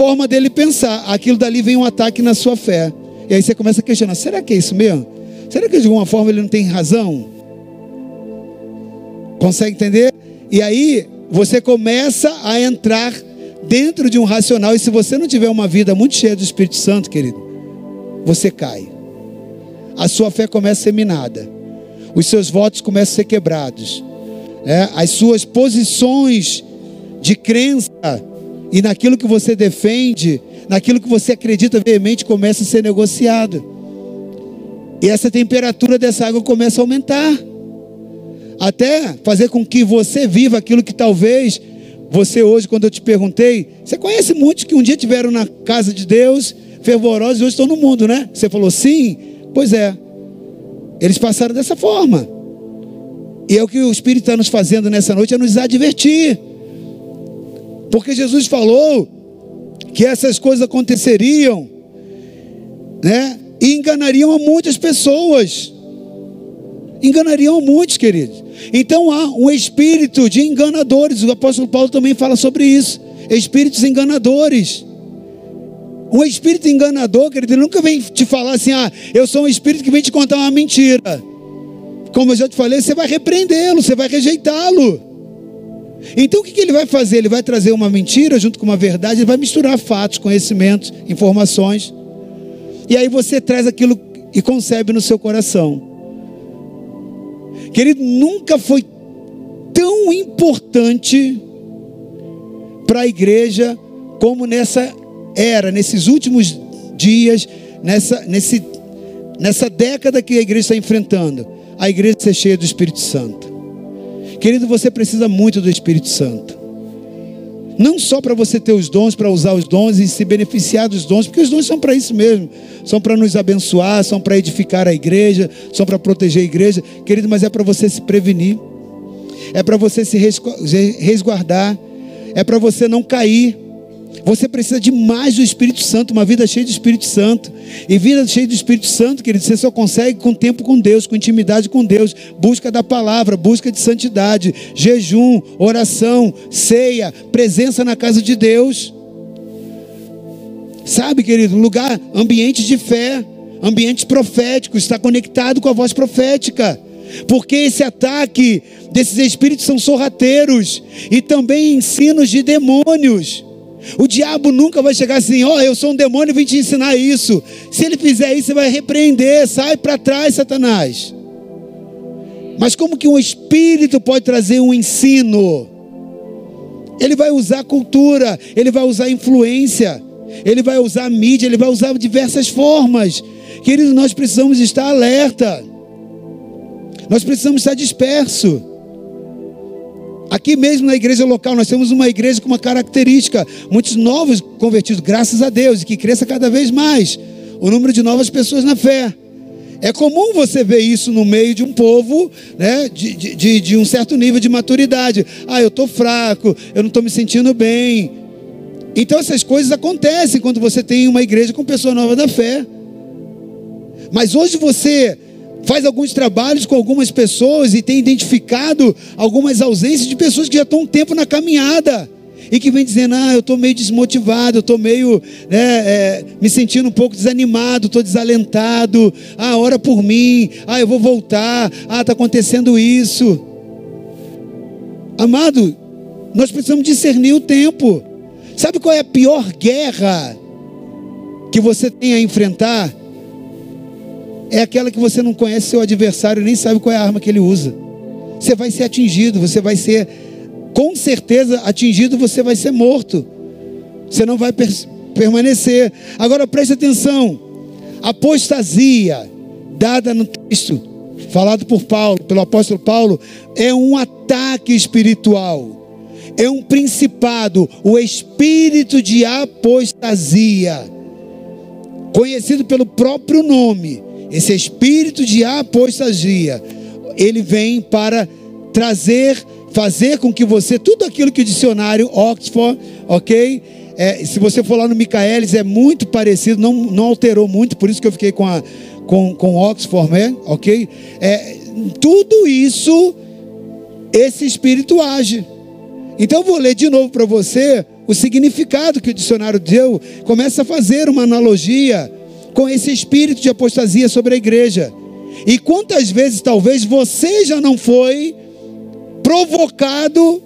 forma dele pensar. Aquilo dali vem um ataque na sua fé. E aí você começa a questionar: será que é isso mesmo? Será que de alguma forma ele não tem razão? Consegue entender? E aí você começa a entrar dentro de um racional. E se você não tiver uma vida muito cheia do Espírito Santo, querido, você cai. A sua fé começa a ser minada. Os seus votos começam a ser quebrados é, as suas posições de crença e naquilo que você defende, naquilo que você acredita veemente, começa a ser negociado. E essa temperatura dessa água começa a aumentar. Até fazer com que você viva aquilo que talvez você hoje, quando eu te perguntei, você conhece muitos que um dia tiveram na casa de Deus, fervorosos, e hoje estão no mundo, né? Você falou sim? Pois é. Eles passaram dessa forma. E é o que o Espírito está nos fazendo nessa noite, é nos advertir. Porque Jesus falou que essas coisas aconteceriam, né? E enganariam a muitas pessoas. Enganariam muitos, queridos. Então há um espírito de enganadores. O apóstolo Paulo também fala sobre isso. Espíritos enganadores. Um espírito enganador, querido, ele nunca vem te falar assim: ah, eu sou um espírito que vem te contar uma mentira. Como eu já te falei, você vai repreendê-lo, você vai rejeitá-lo. Então o que, ele vai fazer? Ele vai trazer uma mentira junto com uma verdade, ele vai misturar fatos, conhecimentos, informações. E aí você traz aquilo e concebe no seu coração. Querido, nunca foi tão importante para a igreja como nessa era, nesses últimos dias, nessa, nesse, nessa década que a igreja está enfrentando a igreja ser cheia do Espírito Santo. Querido, você precisa muito do Espírito Santo. Não só para você ter os dons, para usar os dons e se beneficiar dos dons, porque os dons são para isso mesmo. São para nos abençoar, são para edificar a igreja, são para proteger a igreja. Querido, mas é para você se prevenir. É para você se resguardar. É para você não cair. Você precisa de mais do Espírito Santo, uma vida cheia do Espírito Santo. E vida cheia do Espírito Santo, querido, você só consegue com tempo com Deus, com intimidade com Deus, busca da palavra, busca de santidade, jejum, oração, ceia, presença na casa de Deus. Sabe, querido, lugar, ambiente de fé, ambientes proféticos, está conectado com a voz profética. Porque esse ataque desses espíritos são sorrateiros e também ensinos de demônios. O diabo nunca vai chegar assim, ó, oh, eu sou um demônio e vim te ensinar isso. Se ele fizer isso, você vai repreender, sai para trás, Satanás. Mas como que um espírito pode trazer um ensino? Ele vai usar cultura, ele vai usar influência, ele vai usar mídia, ele vai usar diversas formas. Querido, nós precisamos estar alerta. Nós precisamos estar disperso. Aqui mesmo na igreja local, nós temos uma igreja com uma característica: muitos novos convertidos, graças a Deus, e que cresça cada vez mais o número de novas pessoas na fé. É comum você ver isso no meio de um povo né, de, de, de um certo nível de maturidade. Ah, eu estou fraco, eu não estou me sentindo bem. Então essas coisas acontecem quando você tem uma igreja com pessoas novas da fé. Mas hoje você faz alguns trabalhos com algumas pessoas e tem identificado algumas ausências de pessoas que já estão um tempo na caminhada e que vem dizendo: Ah, eu estou meio desmotivado, eu estou meio né, é, me sentindo um pouco desanimado, estou desalentado. Ah, ora por mim, ah, eu vou voltar, ah, está acontecendo isso. Amado, nós precisamos discernir o tempo. Sabe qual é a pior guerra que você tem a enfrentar? É aquela que você não conhece seu adversário, nem sabe qual é a arma que ele usa. Você vai ser atingido, você vai ser, com certeza, atingido, você vai ser morto. Você não vai per permanecer. Agora preste atenção: apostasia, dada no texto, falado por Paulo, pelo apóstolo Paulo, é um ataque espiritual. É um principado, o espírito de apostasia, conhecido pelo próprio nome. Esse espírito de apostasia, ele vem para trazer, fazer com que você, tudo aquilo que o dicionário Oxford, ok? É, se você for lá no Michaelis, é muito parecido, não, não alterou muito, por isso que eu fiquei com, a, com, com Oxford, né? ok? É, tudo isso, esse espírito age. Então eu vou ler de novo para você o significado que o dicionário deu, começa a fazer uma analogia com esse espírito de apostasia sobre a igreja. E quantas vezes talvez você já não foi provocado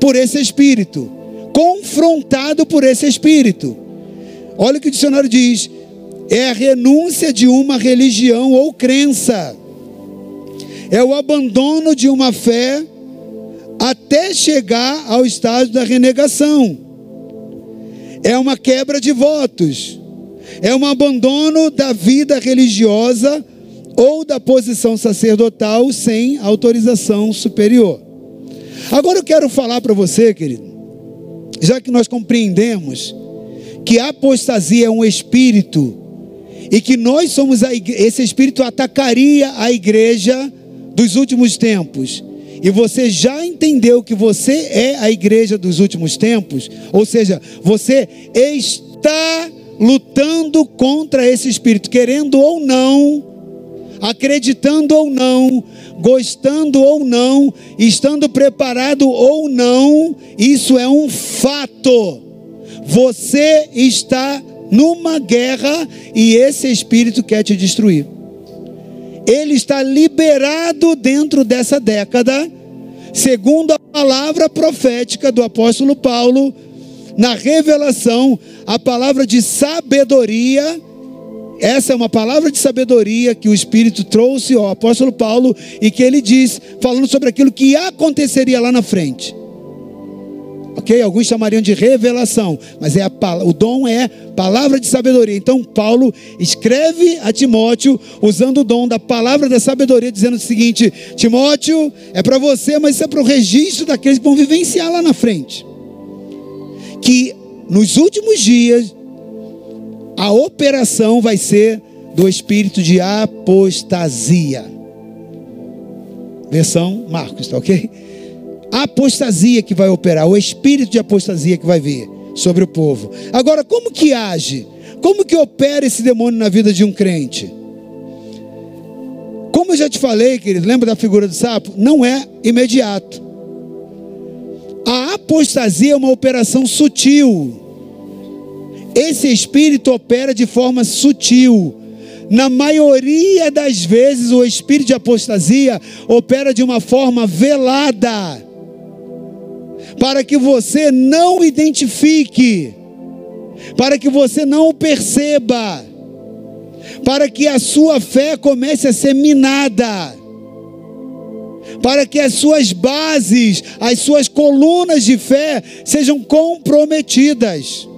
por esse espírito, confrontado por esse espírito. Olha o que o dicionário diz: é a renúncia de uma religião ou crença, é o abandono de uma fé até chegar ao estágio da renegação, é uma quebra de votos, é um abandono da vida religiosa ou da posição sacerdotal sem autorização superior. Agora eu quero falar para você, querido, já que nós compreendemos que a apostasia é um espírito e que nós somos a igreja, esse espírito atacaria a igreja dos últimos tempos. E você já entendeu que você é a igreja dos últimos tempos? Ou seja, você está lutando contra esse espírito, querendo ou não, acreditando ou não, gostando ou não, estando preparado ou não, isso é um fato. Você está numa guerra e esse espírito quer te destruir. Ele está liberado dentro dessa década, segundo a palavra profética do apóstolo Paulo, na revelação, a palavra de sabedoria essa é uma palavra de sabedoria que o Espírito trouxe ao apóstolo Paulo e que ele diz, falando sobre aquilo que aconteceria lá na frente. Ok? Alguns chamariam de revelação, mas é a, o dom é palavra de sabedoria. Então, Paulo escreve a Timóteo usando o dom da palavra da sabedoria, dizendo o seguinte: Timóteo, é para você, mas isso é para o registro daqueles que vão vivenciar lá na frente. Que nos últimos dias a operação vai ser do espírito de apostasia. Versão Marcos, tá ok? A apostasia que vai operar, o espírito de apostasia que vai vir sobre o povo. Agora, como que age? Como que opera esse demônio na vida de um crente? Como eu já te falei, querido, lembra da figura do sapo? Não é imediato. Apostasia é uma operação sutil esse espírito opera de forma sutil. Na maioria das vezes, o espírito de apostasia opera de uma forma velada, para que você não identifique, para que você não perceba, para que a sua fé comece a ser minada, para que as suas bases, as suas colunas de fé sejam comprometidas.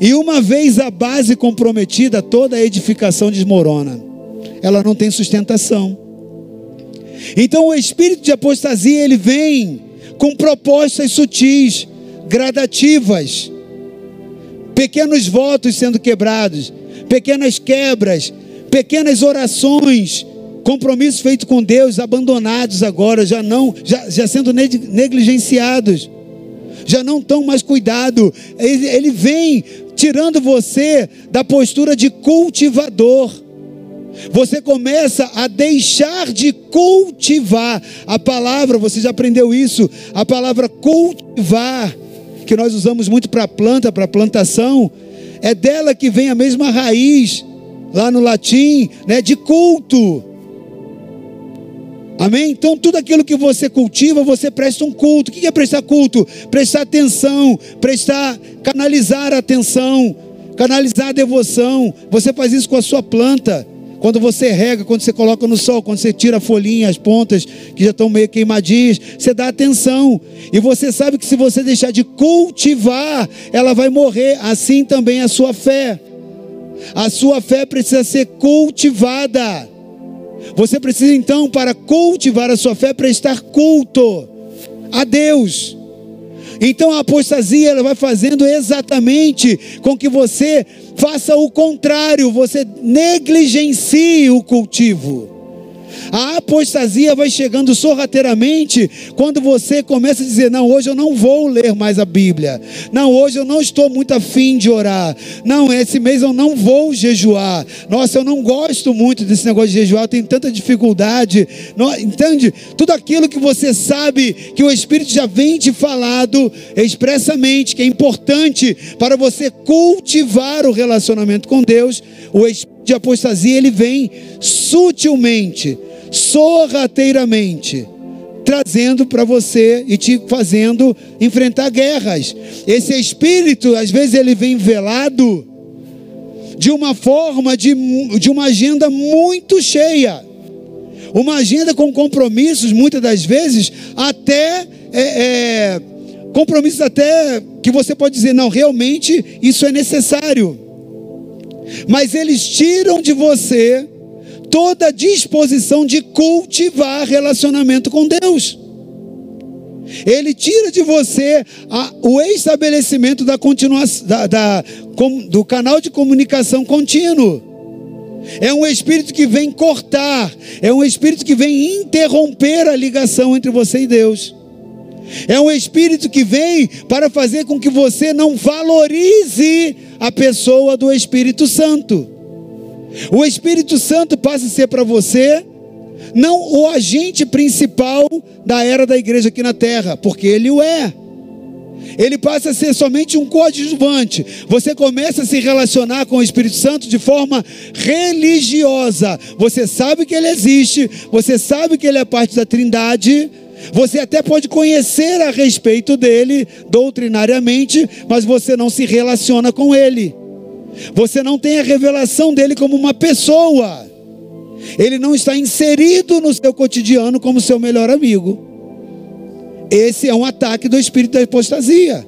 E uma vez a base comprometida, toda a edificação desmorona. Ela não tem sustentação. Então o espírito de apostasia, ele vem com propostas sutis, gradativas, pequenos votos sendo quebrados, pequenas quebras, pequenas orações, compromissos feitos com Deus, abandonados agora, já não, já, já sendo negligenciados já não estão mais cuidado. Ele, ele vem tirando você da postura de cultivador. Você começa a deixar de cultivar a palavra, você já aprendeu isso? A palavra cultivar, que nós usamos muito para planta, para plantação, é dela que vem a mesma raiz, lá no latim, né, de culto. Amém? Então, tudo aquilo que você cultiva, você presta um culto. O que é prestar culto? Prestar atenção, prestar, canalizar atenção, canalizar devoção. Você faz isso com a sua planta. Quando você rega, quando você coloca no sol, quando você tira a folhinha, as pontas que já estão meio queimadinhas, você dá atenção. E você sabe que se você deixar de cultivar, ela vai morrer. Assim também a sua fé. A sua fé precisa ser cultivada. Você precisa então, para cultivar a sua fé, prestar culto a Deus. Então a apostasia ela vai fazendo exatamente com que você faça o contrário, você negligencie o cultivo. A apostasia vai chegando sorrateiramente quando você começa a dizer: Não, hoje eu não vou ler mais a Bíblia. Não, hoje eu não estou muito afim de orar. Não, esse mês eu não vou jejuar. Nossa, eu não gosto muito desse negócio de jejuar, eu tenho tanta dificuldade. entende? Tudo aquilo que você sabe que o Espírito já vem te falado expressamente, que é importante para você cultivar o relacionamento com Deus, o Espírito de apostasia ele vem sutilmente sorrateiramente, trazendo para você e te fazendo enfrentar guerras. Esse espírito, às vezes, ele vem velado de uma forma, de, de uma agenda muito cheia. Uma agenda com compromissos, muitas das vezes, até é, é, compromissos até que você pode dizer, não, realmente isso é necessário. Mas eles tiram de você toda disposição de cultivar relacionamento com Deus. Ele tira de você a, o estabelecimento da continuação da, da, com, do canal de comunicação contínuo. É um espírito que vem cortar, é um espírito que vem interromper a ligação entre você e Deus. É um espírito que vem para fazer com que você não valorize a pessoa do Espírito Santo. O Espírito Santo passa a ser para você não o agente principal da era da igreja aqui na terra, porque ele o é. Ele passa a ser somente um coadjuvante. Você começa a se relacionar com o Espírito Santo de forma religiosa. Você sabe que ele existe, você sabe que ele é parte da Trindade. Você até pode conhecer a respeito dele doutrinariamente, mas você não se relaciona com ele. Você não tem a revelação dele como uma pessoa. Ele não está inserido no seu cotidiano como seu melhor amigo. Esse é um ataque do espírito da apostasia.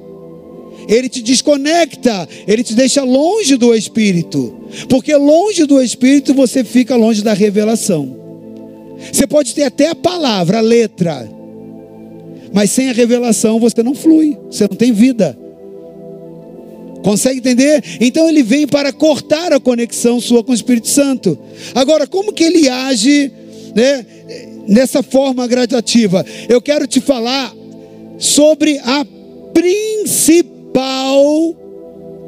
Ele te desconecta, ele te deixa longe do espírito. Porque longe do espírito você fica longe da revelação. Você pode ter até a palavra, a letra, mas sem a revelação você não flui, você não tem vida. Consegue entender? Então ele vem para cortar a conexão sua com o Espírito Santo. Agora, como que ele age né, nessa forma gradativa? Eu quero te falar sobre a principal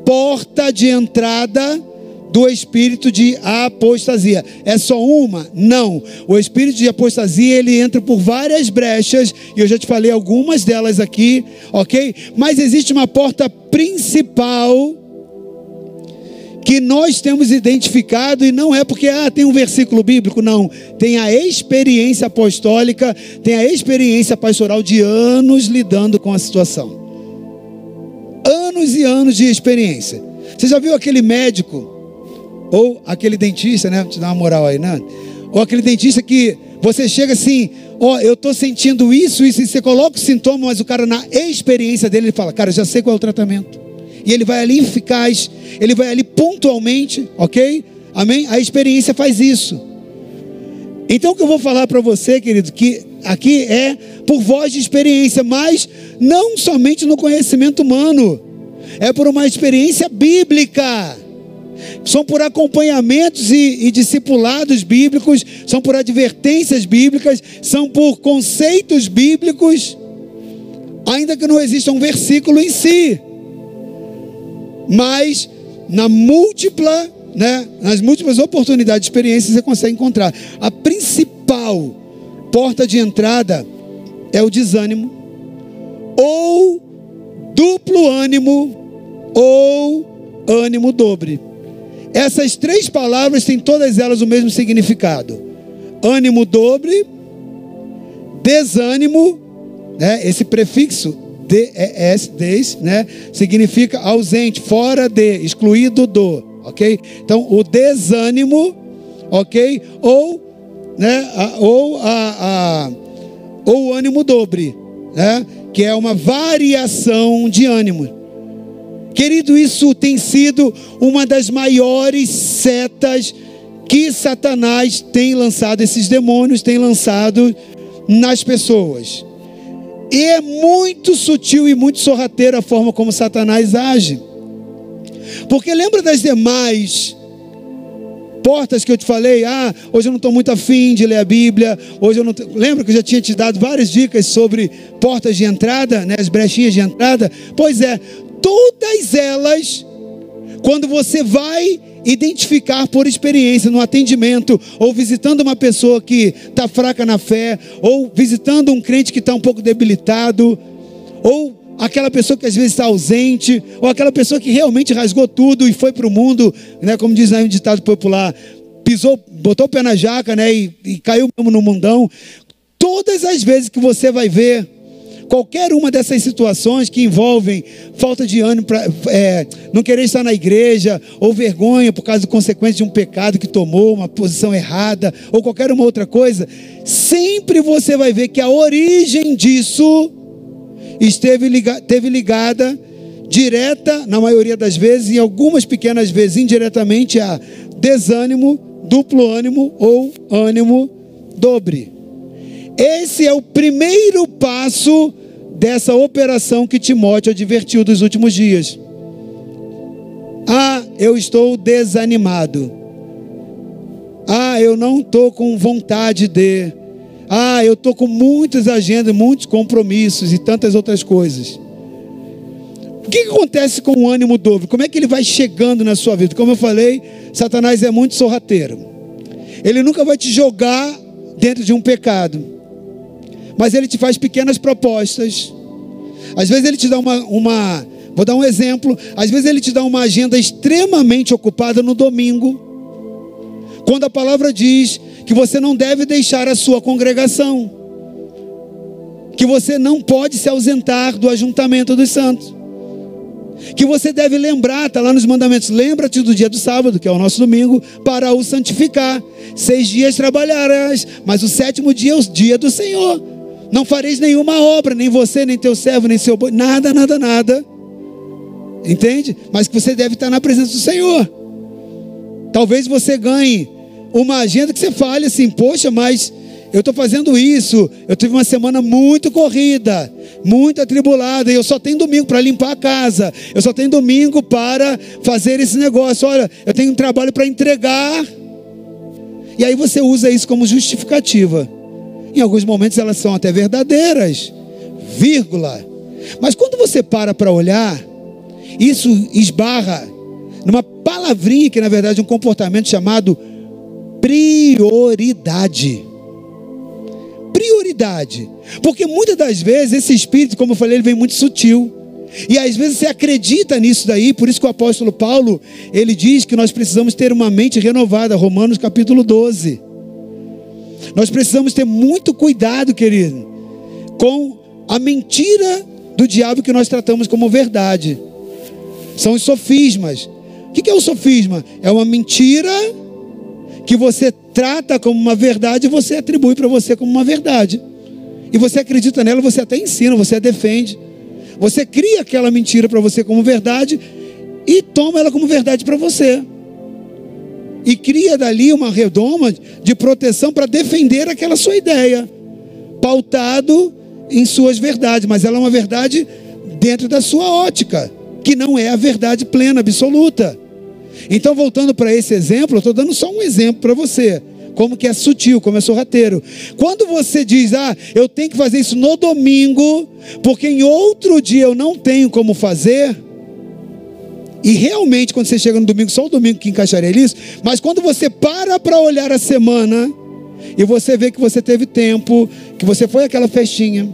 porta de entrada do espírito de apostasia. É só uma? Não. O espírito de apostasia, ele entra por várias brechas, e eu já te falei algumas delas aqui, OK? Mas existe uma porta principal que nós temos identificado e não é porque ah, tem um versículo bíblico, não. Tem a experiência apostólica, tem a experiência pastoral de anos lidando com a situação. Anos e anos de experiência. Você já viu aquele médico ou aquele dentista, né? Te dar uma moral aí, né? Ou aquele dentista que você chega assim, ó, oh, eu estou sentindo isso, isso, e você coloca o sintoma, mas o cara na experiência dele, ele fala, cara, já sei qual é o tratamento. E ele vai ali eficaz, ele vai ali pontualmente, ok? Amém? A experiência faz isso. Então o que eu vou falar para você, querido, que aqui é por voz de experiência, mas não somente no conhecimento humano, é por uma experiência bíblica são por acompanhamentos e, e, discipulados bíblicos, são por advertências bíblicas, são por conceitos bíblicos, ainda que não exista um versículo em si, mas na múltipla, né, nas múltiplas oportunidades de experiência você consegue encontrar. A principal porta de entrada é o desânimo, ou duplo ânimo, ou ânimo dobre. Essas três palavras têm todas elas o mesmo significado: ânimo dobre, desânimo, né? Esse prefixo des, des, né? Significa ausente, fora de, excluído do, ok? Então o desânimo, ok? Ou, né? A, ou a, a ou ânimo dobre, né? Que é uma variação de ânimo. Querido, isso tem sido uma das maiores setas que Satanás tem lançado, esses demônios tem lançado nas pessoas. E é muito sutil e muito sorrateira a forma como Satanás age. Porque lembra das demais portas que eu te falei, ah, hoje eu não estou muito afim de ler a Bíblia, hoje eu não. Lembra que eu já tinha te dado várias dicas sobre portas de entrada, né, as brechinhas de entrada? Pois é, todas elas, quando você vai identificar por experiência no atendimento, ou visitando uma pessoa que está fraca na fé, ou visitando um crente que está um pouco debilitado, ou aquela pessoa que às vezes está ausente, ou aquela pessoa que realmente rasgou tudo e foi para o mundo, né, como diz aí um ditado popular, pisou, botou o pé na jaca né, e, e caiu mesmo no mundão. Todas as vezes que você vai ver qualquer uma dessas situações que envolvem falta de ânimo, pra, é, não querer estar na igreja, ou vergonha por causa de consequência de um pecado que tomou, uma posição errada, ou qualquer uma outra coisa, sempre você vai ver que a origem disso esteve liga, teve ligada direta, na maioria das vezes, e algumas pequenas vezes indiretamente, a desânimo, duplo ânimo ou ânimo dobre. Esse é o primeiro passo dessa operação que Timóteo advertiu dos últimos dias. Ah, eu estou desanimado. Ah, eu não estou com vontade de. Ah, eu estou com muitas agendas, muitos compromissos e tantas outras coisas. O que, que acontece com o ânimo dobro? Como é que ele vai chegando na sua vida? Como eu falei, Satanás é muito sorrateiro. Ele nunca vai te jogar dentro de um pecado, mas ele te faz pequenas propostas. Às vezes ele te dá uma, uma vou dar um exemplo. Às vezes ele te dá uma agenda extremamente ocupada no domingo, quando a palavra diz que você não deve deixar a sua congregação, que você não pode se ausentar do ajuntamento dos santos, que você deve lembrar, está lá nos mandamentos, lembra-te do dia do sábado, que é o nosso domingo, para o santificar. Seis dias trabalharás, mas o sétimo dia é o dia do Senhor. Não fareis nenhuma obra, nem você, nem teu servo, nem seu boi, nada, nada, nada. Entende? Mas que você deve estar na presença do Senhor. Talvez você ganhe uma agenda que você fale assim, poxa, mas eu estou fazendo isso, eu tive uma semana muito corrida, muito atribulada, e eu só tenho domingo para limpar a casa, eu só tenho domingo para fazer esse negócio. Olha, eu tenho um trabalho para entregar. E aí você usa isso como justificativa. Em alguns momentos elas são até verdadeiras, vírgula. Mas quando você para para olhar, isso esbarra numa palavrinha que na verdade é um comportamento chamado prioridade. Prioridade. Porque muitas das vezes esse espírito, como eu falei, ele vem muito sutil. E às vezes você acredita nisso daí, por isso que o apóstolo Paulo, ele diz que nós precisamos ter uma mente renovada, Romanos capítulo 12. Nós precisamos ter muito cuidado, querido, com a mentira do diabo que nós tratamos como verdade. São os sofismas. O que é o sofisma? É uma mentira que você trata como uma verdade e você atribui para você como uma verdade. E você acredita nela, você até ensina, você a defende. Você cria aquela mentira para você como verdade e toma ela como verdade para você. E cria dali uma redoma de proteção para defender aquela sua ideia, pautado em suas verdades, mas ela é uma verdade dentro da sua ótica, que não é a verdade plena, absoluta. Então, voltando para esse exemplo, eu estou dando só um exemplo para você. Como que é sutil, como é sorrateiro. Quando você diz, ah, eu tenho que fazer isso no domingo, porque em outro dia eu não tenho como fazer. E realmente, quando você chega no domingo, só o domingo que encaixaria isso. Mas quando você para para olhar a semana, e você vê que você teve tempo, que você foi àquela festinha,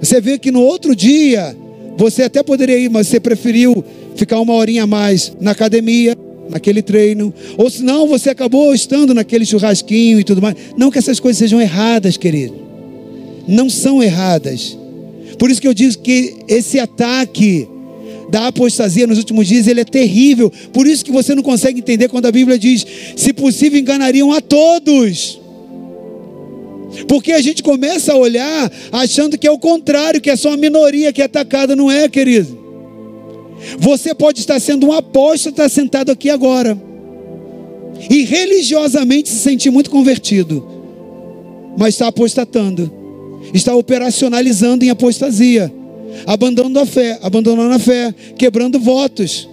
você vê que no outro dia, você até poderia ir, mas você preferiu ficar uma horinha a mais na academia, naquele treino, ou se não, você acabou estando naquele churrasquinho e tudo mais. Não que essas coisas sejam erradas, querido. Não são erradas. Por isso que eu digo que esse ataque da apostasia nos últimos dias, ele é terrível. Por isso que você não consegue entender quando a Bíblia diz: se possível, enganariam a todos. Porque a gente começa a olhar achando que é o contrário, que é só uma minoria que é atacada, não é, querido? Você pode estar sendo um apóstolo, estar sentado aqui agora. e religiosamente se sentir muito convertido, mas está apostatando, está operacionalizando em apostasia, abandonando a fé, abandonando a fé, quebrando votos,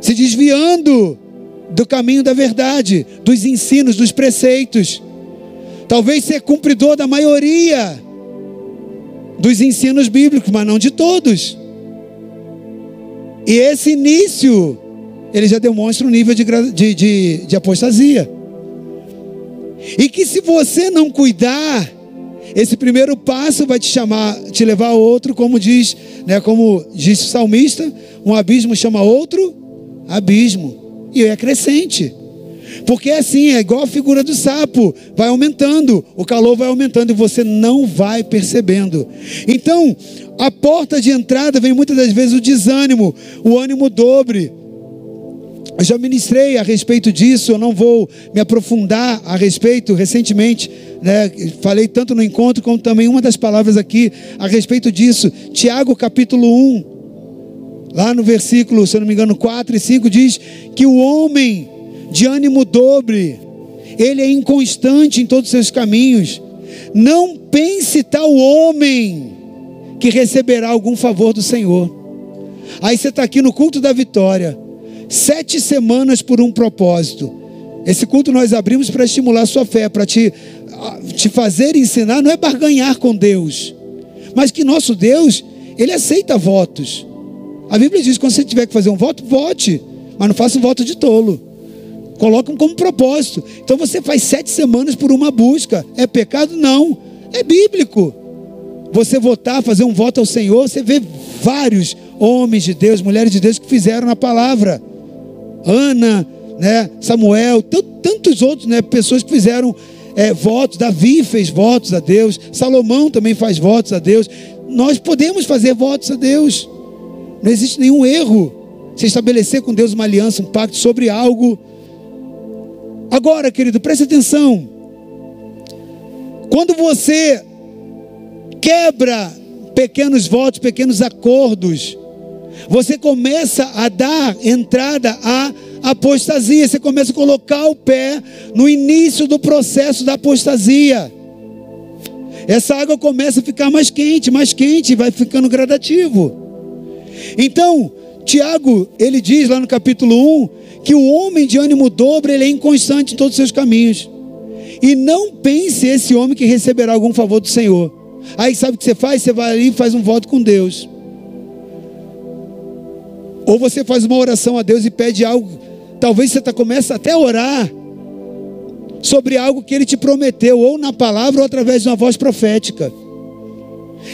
se desviando do caminho da verdade, dos ensinos, dos preceitos. Talvez ser cumpridor da maioria dos ensinos bíblicos, mas não de todos. E esse início, ele já demonstra um nível de, de, de, de apostasia. E que se você não cuidar, esse primeiro passo vai te chamar, te levar a outro, como diz, né, como diz o salmista, um abismo chama outro abismo. E é crescente. Porque é assim, é igual a figura do sapo, vai aumentando, o calor vai aumentando e você não vai percebendo. Então, a porta de entrada vem muitas das vezes o desânimo, o ânimo dobre. Eu já ministrei a respeito disso, eu não vou me aprofundar a respeito. Recentemente, né, falei tanto no encontro como também uma das palavras aqui a respeito disso. Tiago capítulo 1, lá no versículo, se eu não me engano, 4 e 5, diz que o homem de ânimo dobre, ele é inconstante em todos os seus caminhos. Não pense tal homem que receberá algum favor do Senhor. Aí você está aqui no culto da vitória, sete semanas por um propósito. Esse culto nós abrimos para estimular a sua fé, para te, te fazer ensinar, não é barganhar com Deus, mas que nosso Deus, Ele aceita votos. A Bíblia diz quando você tiver que fazer um voto, vote, mas não faça um voto de tolo. Colocam como propósito. Então você faz sete semanas por uma busca. É pecado? Não. É bíblico. Você votar, fazer um voto ao Senhor, você vê vários homens de Deus, mulheres de Deus que fizeram na palavra. Ana, né, Samuel, tantos outros, né, pessoas que fizeram é, votos. Davi fez votos a Deus. Salomão também faz votos a Deus. Nós podemos fazer votos a Deus. Não existe nenhum erro. Se estabelecer com Deus uma aliança, um pacto sobre algo Agora, querido, preste atenção. Quando você quebra pequenos votos, pequenos acordos, você começa a dar entrada à apostasia, você começa a colocar o pé no início do processo da apostasia. Essa água começa a ficar mais quente, mais quente, vai ficando gradativo. Então, Tiago, ele diz lá no capítulo 1 que o homem de ânimo dobre, ele é inconstante em todos os seus caminhos. E não pense esse homem que receberá algum favor do Senhor. Aí sabe o que você faz? Você vai ali e faz um voto com Deus. Ou você faz uma oração a Deus e pede algo. Talvez você tá, até a orar sobre algo que ele te prometeu, ou na palavra, ou através de uma voz profética.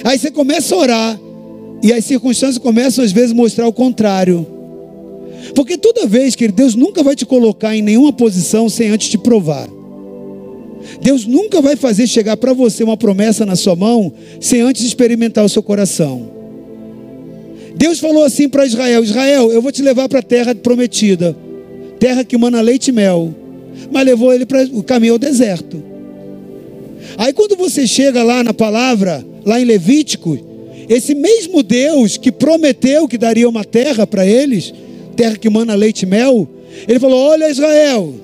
Aí você começa a orar, e as circunstâncias começam às vezes a mostrar o contrário. Porque toda vez que Deus nunca vai te colocar em nenhuma posição sem antes te provar. Deus nunca vai fazer chegar para você uma promessa na sua mão sem antes experimentar o seu coração. Deus falou assim para Israel: Israel, eu vou te levar para a terra prometida, terra que mana leite e mel. Mas levou ele para o caminho ao deserto. Aí quando você chega lá na palavra, lá em Levítico, esse mesmo Deus que prometeu que daria uma terra para eles, terra que mana leite e mel, ele falou: Olha, Israel,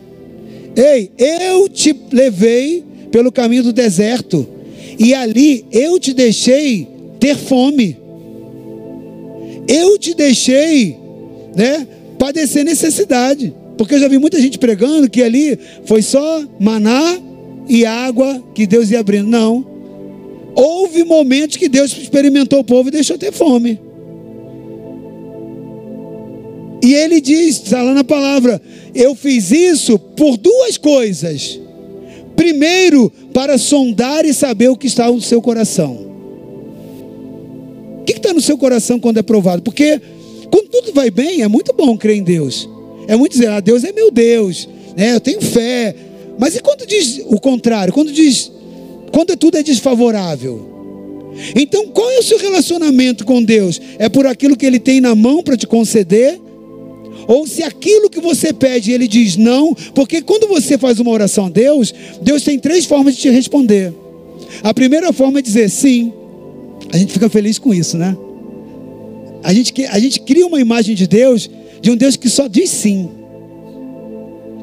ei, eu te levei pelo caminho do deserto, e ali eu te deixei ter fome, eu te deixei, né, padecer necessidade, porque eu já vi muita gente pregando que ali foi só maná e água que Deus ia abrindo. Não, houve momentos que Deus experimentou o povo e deixou ter fome. E ele diz, está lá na palavra, eu fiz isso por duas coisas. Primeiro, para sondar e saber o que está no seu coração. O que está no seu coração quando é provado? Porque quando tudo vai bem, é muito bom crer em Deus. É muito dizer, ah, Deus é meu Deus, né? eu tenho fé. Mas e quando diz o contrário? Quando diz, quando tudo é desfavorável? Então, qual é o seu relacionamento com Deus? É por aquilo que Ele tem na mão para te conceder? ou se aquilo que você pede ele diz não, porque quando você faz uma oração a Deus, Deus tem três formas de te responder. A primeira forma é dizer sim, a gente fica feliz com isso, né? A gente, a gente cria uma imagem de Deus, de um Deus que só diz sim.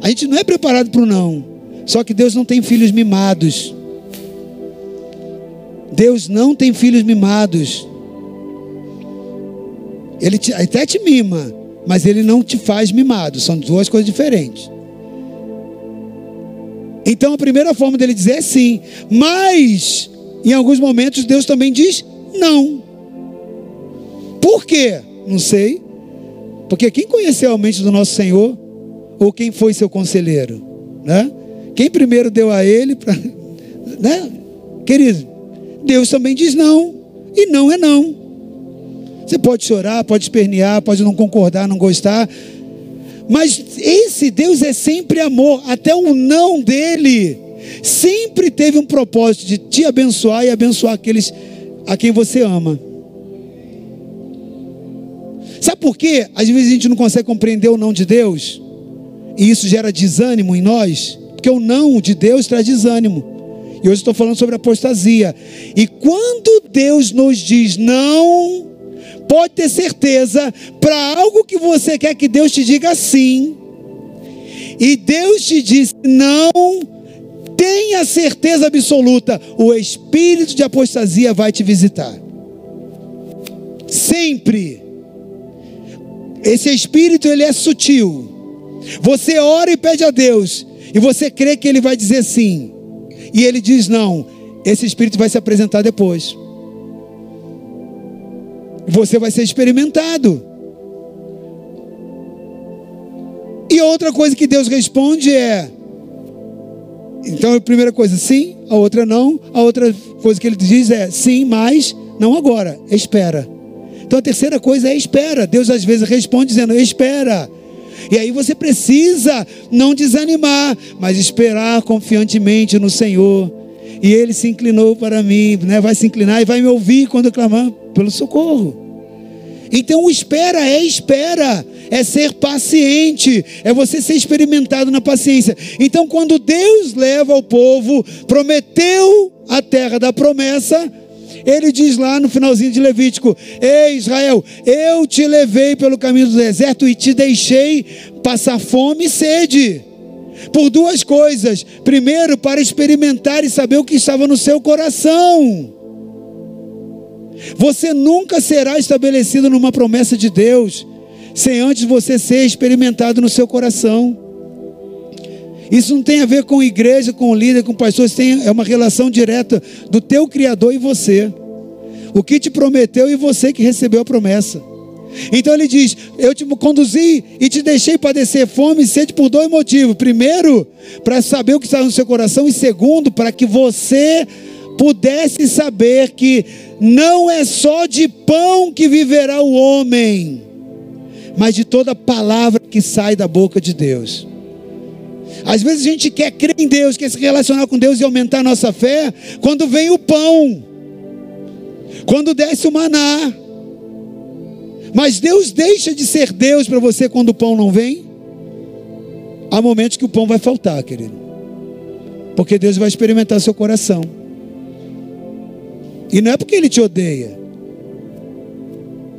A gente não é preparado para o não. Só que Deus não tem filhos mimados. Deus não tem filhos mimados. Ele te, até te mima, mas ele não te faz mimado. São duas coisas diferentes. Então a primeira forma dele dizer é sim, mas em alguns momentos Deus também diz não. Por quê? Não sei. Porque quem conheceu a mente do nosso Senhor, ou quem foi seu conselheiro, né? Quem primeiro deu a ele, pra, né? Querido, Deus também diz não, e não é não. Você pode chorar, pode espernear, pode não concordar, não gostar, mas esse Deus é sempre amor, até o não dele sempre teve um propósito de te abençoar e abençoar aqueles a quem você ama. Sabe por quê? Às vezes a gente não consegue compreender o não de Deus, e isso gera desânimo em nós, porque o não de Deus traz desânimo. E hoje estou falando sobre apostasia. E quando Deus nos diz não, pode ter certeza, para algo que você quer que Deus te diga sim, e Deus te diz não, tenha certeza absoluta, o espírito de apostasia vai te visitar. Sempre. Esse espírito ele é sutil. Você ora e pede a Deus, e você crê que ele vai dizer sim, e ele diz não. Esse espírito vai se apresentar depois você vai ser experimentado. E outra coisa que Deus responde é: então a primeira coisa sim, a outra não, a outra coisa que ele diz é sim, mas não agora, espera. Então a terceira coisa é espera. Deus às vezes responde dizendo: espera. E aí você precisa não desanimar, mas esperar confiantemente no Senhor. E ele se inclinou para mim, né? vai se inclinar e vai me ouvir quando eu clamar pelo socorro. Então, o espera é espera, é ser paciente, é você ser experimentado na paciência. Então, quando Deus leva o povo, prometeu a terra da promessa, ele diz lá no finalzinho de Levítico: Ei Israel, eu te levei pelo caminho do deserto e te deixei passar fome e sede. Por duas coisas. Primeiro, para experimentar e saber o que estava no seu coração. Você nunca será estabelecido numa promessa de Deus sem antes você ser experimentado no seu coração. Isso não tem a ver com igreja, com líder, com pastor, tem, é uma relação direta do teu Criador e você. O que te prometeu e você que recebeu a promessa. Então ele diz: Eu te conduzi e te deixei padecer fome e sede por dois motivos. Primeiro, para saber o que está no seu coração, e segundo, para que você pudesse saber que não é só de pão que viverá o homem, mas de toda palavra que sai da boca de Deus. Às vezes a gente quer crer em Deus, quer se relacionar com Deus e aumentar a nossa fé, quando vem o pão, quando desce o maná. Mas Deus deixa de ser Deus para você quando o pão não vem? Há momentos que o pão vai faltar, querido. Porque Deus vai experimentar seu coração. E não é porque ele te odeia.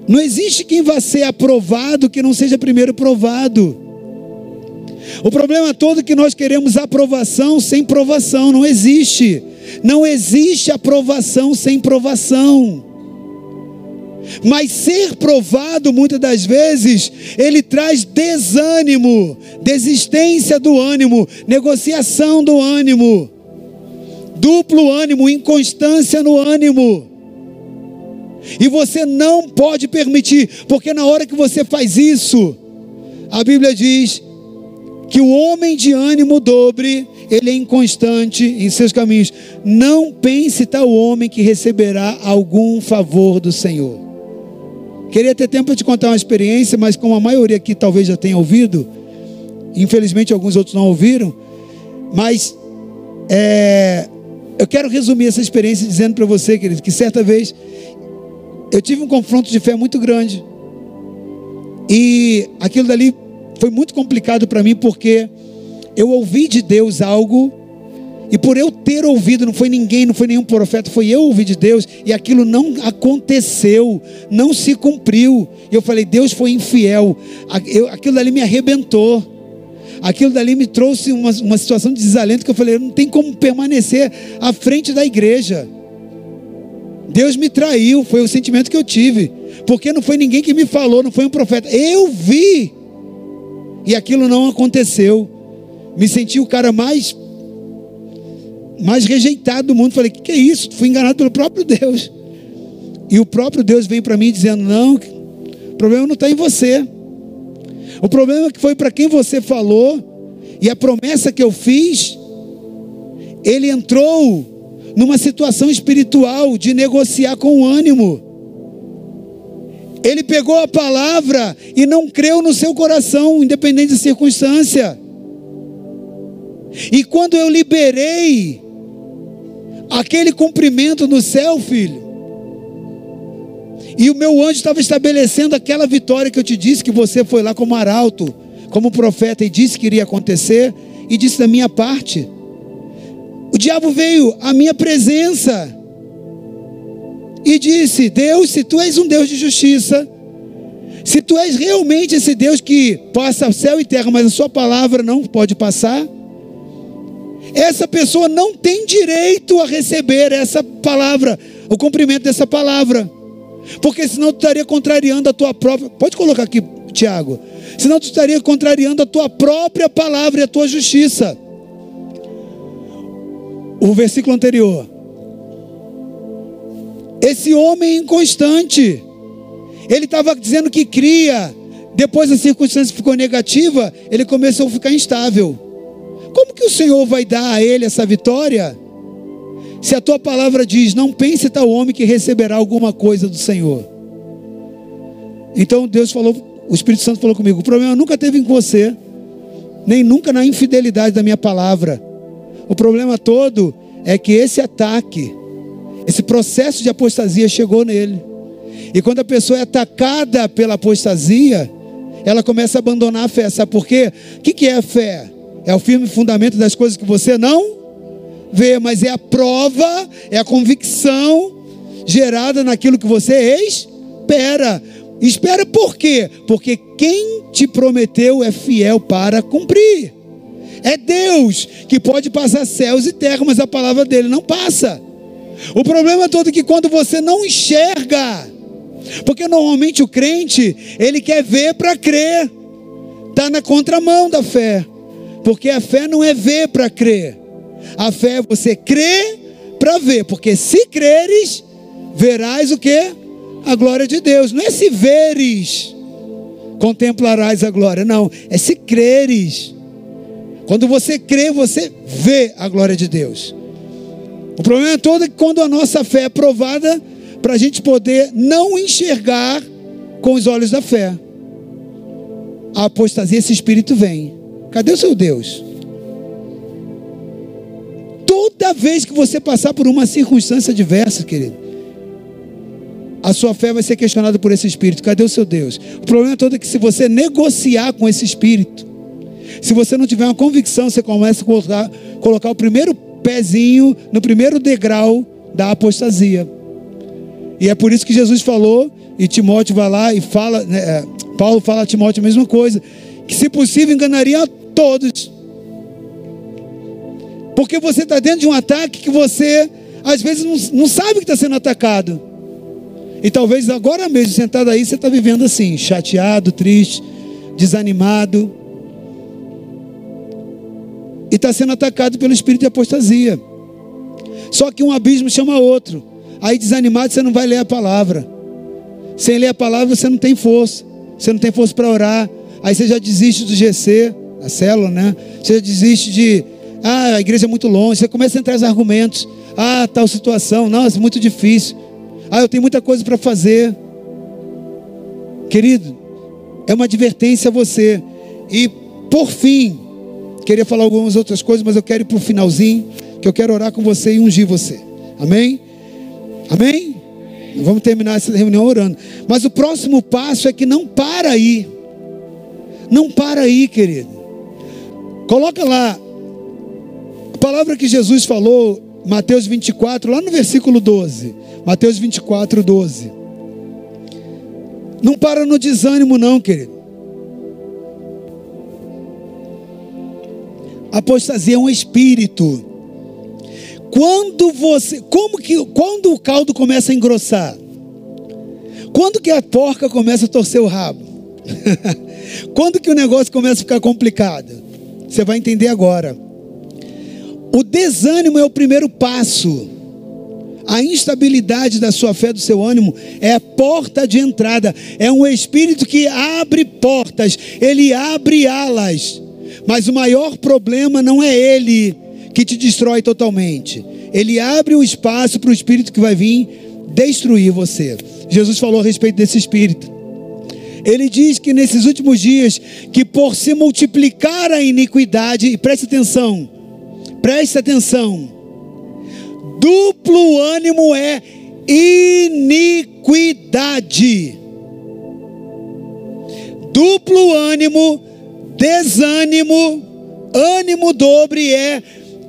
Não existe quem vá ser aprovado que não seja primeiro provado. O problema todo é que nós queremos aprovação sem provação. Não existe. Não existe aprovação sem provação. Mas ser provado, muitas das vezes, ele traz desânimo, desistência do ânimo, negociação do ânimo duplo ânimo, inconstância no ânimo. E você não pode permitir, porque na hora que você faz isso, a Bíblia diz que o homem de ânimo dobre, ele é inconstante em seus caminhos. Não pense tal homem que receberá algum favor do Senhor. Queria ter tempo te contar uma experiência, mas como a maioria aqui talvez já tenha ouvido, infelizmente alguns outros não ouviram, mas é, eu quero resumir essa experiência dizendo para você, querido, que certa vez eu tive um confronto de fé muito grande. E aquilo dali foi muito complicado para mim porque eu ouvi de Deus algo e por eu ter ouvido, não foi ninguém, não foi nenhum profeta, foi eu ouvir de Deus, e aquilo não aconteceu, não se cumpriu. E eu falei, Deus foi infiel. Aquilo ali me arrebentou. aquilo dali me trouxe uma, uma situação de desalento que eu falei, não tem como permanecer à frente da igreja. Deus me traiu, foi o sentimento que eu tive. Porque não foi ninguém que me falou, não foi um profeta. Eu vi. E aquilo não aconteceu. Me senti o cara mais mais rejeitado do mundo. Falei: "Que que é isso? Fui enganado pelo próprio Deus". E o próprio Deus veio para mim dizendo: "Não, o problema não está em você. O problema é que foi para quem você falou e a promessa que eu fiz, ele entrou numa situação espiritual de negociar com o ânimo. Ele pegou a palavra e não creu no seu coração, independente da circunstância. E quando eu liberei aquele cumprimento no céu, filho, e o meu anjo estava estabelecendo aquela vitória que eu te disse, que você foi lá como arauto, como profeta, e disse que iria acontecer, e disse da minha parte. O diabo veio à minha presença e disse: Deus, se tu és um Deus de justiça, se tu és realmente esse Deus que passa céu e terra, mas a sua palavra não pode passar, essa pessoa não tem direito a receber essa palavra, o cumprimento dessa palavra, porque senão tu estaria contrariando a tua própria. Pode colocar aqui, Tiago. Senão tu estaria contrariando a tua própria palavra e a tua justiça o versículo anterior. Esse homem inconstante, ele estava dizendo que cria, depois a circunstância ficou negativa, ele começou a ficar instável. Como que o Senhor vai dar a ele essa vitória? Se a tua palavra diz: Não pense tal homem que receberá alguma coisa do Senhor. Então Deus falou, o Espírito Santo falou comigo: O problema nunca teve em você, nem nunca na infidelidade da minha palavra o problema todo é que esse ataque, esse processo de apostasia chegou nele. E quando a pessoa é atacada pela apostasia, ela começa a abandonar a fé. Sabe por quê? O que é a fé? É o firme fundamento das coisas que você não vê, mas é a prova, é a convicção gerada naquilo que você espera. Espera por quê? Porque quem te prometeu é fiel para cumprir. É Deus que pode passar céus e terra, mas a palavra dele não passa. O problema todo é que quando você não enxerga, porque normalmente o crente, ele quer ver para crer, está na contramão da fé, porque a fé não é ver para crer, a fé é você crer para ver, porque se creres, verás o que? A glória de Deus, não é se veres, contemplarás a glória, não, é se creres. Quando você crê, você vê a glória de Deus. O problema todo é que quando a nossa fé é provada, para a gente poder não enxergar com os olhos da fé, a apostasia, esse espírito vem. Cadê o seu Deus? Toda vez que você passar por uma circunstância diversa, querido, a sua fé vai ser questionada por esse espírito. Cadê o seu Deus? O problema todo é que se você negociar com esse espírito, se você não tiver uma convicção, você começa a colocar, colocar o primeiro pezinho no primeiro degrau da apostasia. E é por isso que Jesus falou, e Timóteo vai lá e fala, né, é, Paulo fala a Timóteo a mesma coisa, que se possível enganaria a todos. Porque você está dentro de um ataque que você, às vezes, não, não sabe que está sendo atacado. E talvez agora mesmo, sentado aí, você está vivendo assim, chateado, triste, desanimado e está sendo atacado pelo espírito de apostasia. Só que um abismo chama outro. Aí desanimado você não vai ler a palavra. Sem ler a palavra você não tem força. Você não tem força para orar. Aí você já desiste do GC, a célula, né? Você já desiste de, ah, a igreja é muito longe. Você começa a entrar os argumentos. Ah, tal situação, não, é muito difícil. Ah, eu tenho muita coisa para fazer. Querido, é uma advertência a você. E por fim, Queria falar algumas outras coisas, mas eu quero ir para o finalzinho, que eu quero orar com você e ungir você. Amém? Amém? Vamos terminar essa reunião orando. Mas o próximo passo é que não para aí. Não para aí, querido. Coloca lá a palavra que Jesus falou, Mateus 24, lá no versículo 12. Mateus 24, 12. Não para no desânimo, não, querido. Apostasia é um espírito. Quando você, como que, quando o caldo começa a engrossar? Quando que a porca começa a torcer o rabo? quando que o negócio começa a ficar complicado? Você vai entender agora. O desânimo é o primeiro passo. A instabilidade da sua fé, do seu ânimo, é a porta de entrada. É um espírito que abre portas, ele abre alas. Mas o maior problema não é ele que te destrói totalmente. Ele abre o espaço para o espírito que vai vir destruir você. Jesus falou a respeito desse espírito. Ele diz que nesses últimos dias, que por se multiplicar a iniquidade, e preste atenção, preste atenção, duplo ânimo é iniquidade. Duplo ânimo, desânimo, ânimo dobre é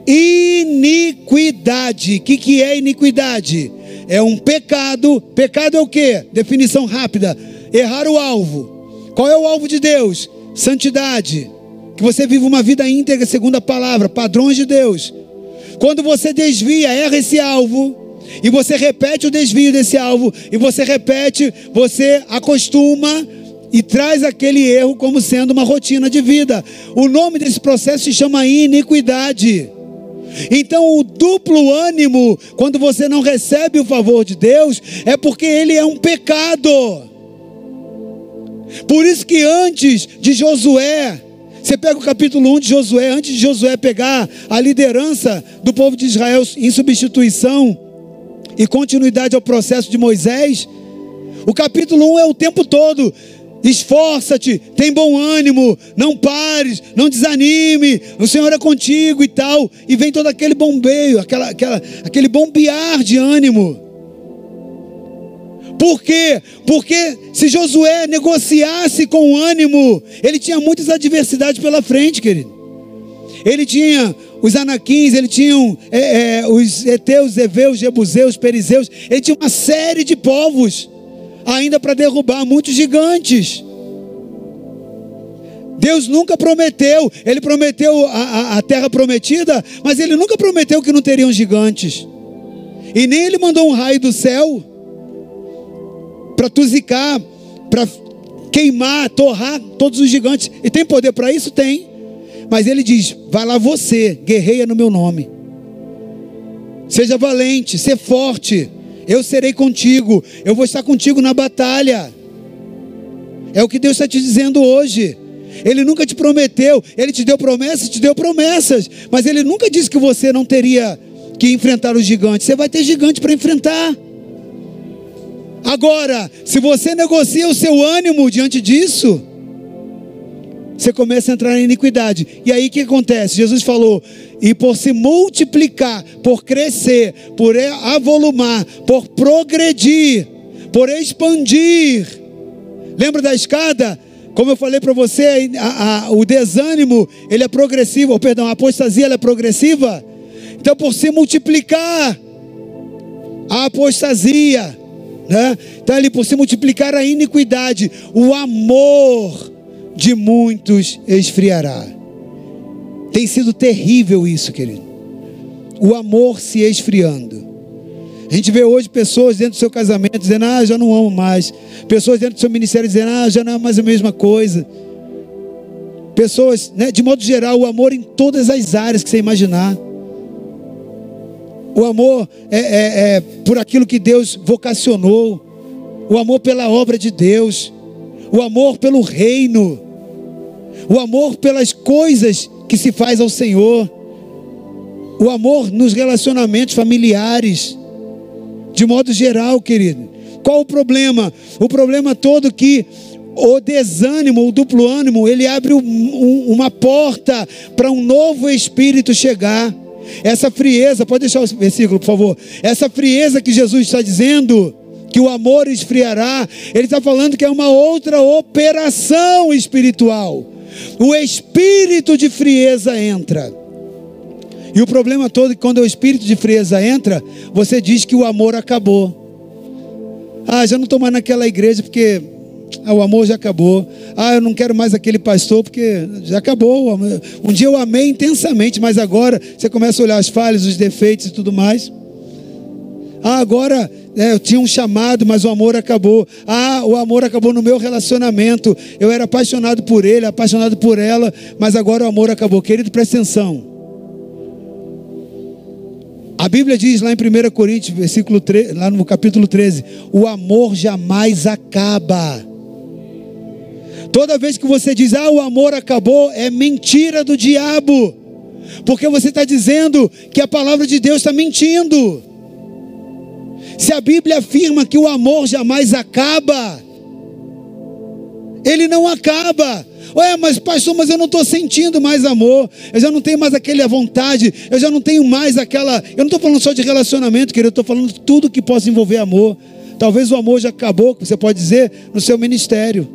iniquidade. O que, que é iniquidade? É um pecado. Pecado é o que? Definição rápida: errar o alvo. Qual é o alvo de Deus? Santidade. Que você viva uma vida íntegra segundo a palavra, padrões de Deus. Quando você desvia, erra esse alvo, e você repete o desvio desse alvo, e você repete, você acostuma e traz aquele erro como sendo uma rotina de vida. O nome desse processo se chama iniquidade. Então, o duplo ânimo, quando você não recebe o favor de Deus, é porque ele é um pecado. Por isso que antes de Josué, você pega o capítulo 1 de Josué, antes de Josué pegar a liderança do povo de Israel em substituição e continuidade ao processo de Moisés, o capítulo 1 é o tempo todo Esforça-te, tem bom ânimo, não pares, não desanime, o Senhor é contigo e tal. E vem todo aquele bombeio, aquela, aquela, aquele bombear de ânimo. Por quê? Porque se Josué negociasse com ânimo, ele tinha muitas adversidades pela frente, querido. Ele tinha os anaquins, ele tinha é, é, os eteus, eveus, jebuseus, perizeus, ele tinha uma série de povos ainda para derrubar muitos gigantes. Deus nunca prometeu, Ele prometeu a, a, a, terra prometida, mas Ele nunca prometeu que não teriam gigantes. E nem Ele mandou um raio do céu para tuzicar, para queimar, torrar todos os gigantes. E tem poder para isso? Tem. Mas Ele diz: vai lá você, guerreia no meu nome. Seja valente, ser forte. Eu serei contigo, eu vou estar contigo na batalha. É o que Deus está te dizendo hoje. Ele nunca te prometeu, ele te deu promessas, te deu promessas, mas ele nunca disse que você não teria que enfrentar os gigantes. Você vai ter gigante para enfrentar. Agora, se você negocia o seu ânimo diante disso, você começa a entrar em iniquidade. E aí o que acontece? Jesus falou: e por se multiplicar, por crescer, por avolumar, por progredir, por expandir. Lembra da escada? Como eu falei para você, a, a, o desânimo ele é progressivo, ou perdão, a apostasia é progressiva. Então, por se multiplicar a apostasia, né? Então, ali por se multiplicar a iniquidade, o amor de muitos esfriará. Tem sido terrível isso, querido. O amor se esfriando. A gente vê hoje pessoas dentro do seu casamento dizendo: Ah, já não amo mais. Pessoas dentro do seu ministério dizendo: Ah, já não é mais a mesma coisa. Pessoas, né, de modo geral, o amor em todas as áreas que você imaginar. O amor é, é, é por aquilo que Deus vocacionou. O amor pela obra de Deus. O amor pelo reino o amor pelas coisas que se faz ao Senhor, o amor nos relacionamentos familiares, de modo geral, querido. Qual o problema? O problema todo que o desânimo, o duplo ânimo, ele abre um, um, uma porta para um novo espírito chegar. Essa frieza, pode deixar o versículo, por favor. Essa frieza que Jesus está dizendo, que o amor esfriará, ele está falando que é uma outra operação espiritual o espírito de frieza entra. E o problema todo é que quando o espírito de frieza entra, você diz que o amor acabou. Ah, já não estou mais naquela igreja porque Ah, o amor já acabou. Ah, eu não quero mais aquele pastor porque já acabou. Um dia eu amei intensamente, mas agora você começa a olhar as falhas, os defeitos e tudo mais. Ah, agora é, eu tinha um chamado, mas o amor acabou. Ah, o amor acabou no meu relacionamento. Eu era apaixonado por ele, apaixonado por ela, mas agora o amor acabou. Querido, presta atenção. A Bíblia diz lá em 1 Coríntios, versículo 3, lá no capítulo 13: o amor jamais acaba. Toda vez que você diz, ah, o amor acabou, é mentira do diabo, porque você está dizendo que a palavra de Deus está mentindo. Se a Bíblia afirma que o amor jamais acaba, ele não acaba. Ué, mas pastor, mas eu não estou sentindo mais amor, eu já não tenho mais aquela vontade, eu já não tenho mais aquela. Eu não estou falando só de relacionamento, querido, eu estou falando de tudo que possa envolver amor. Talvez o amor já acabou, você pode dizer, no seu ministério,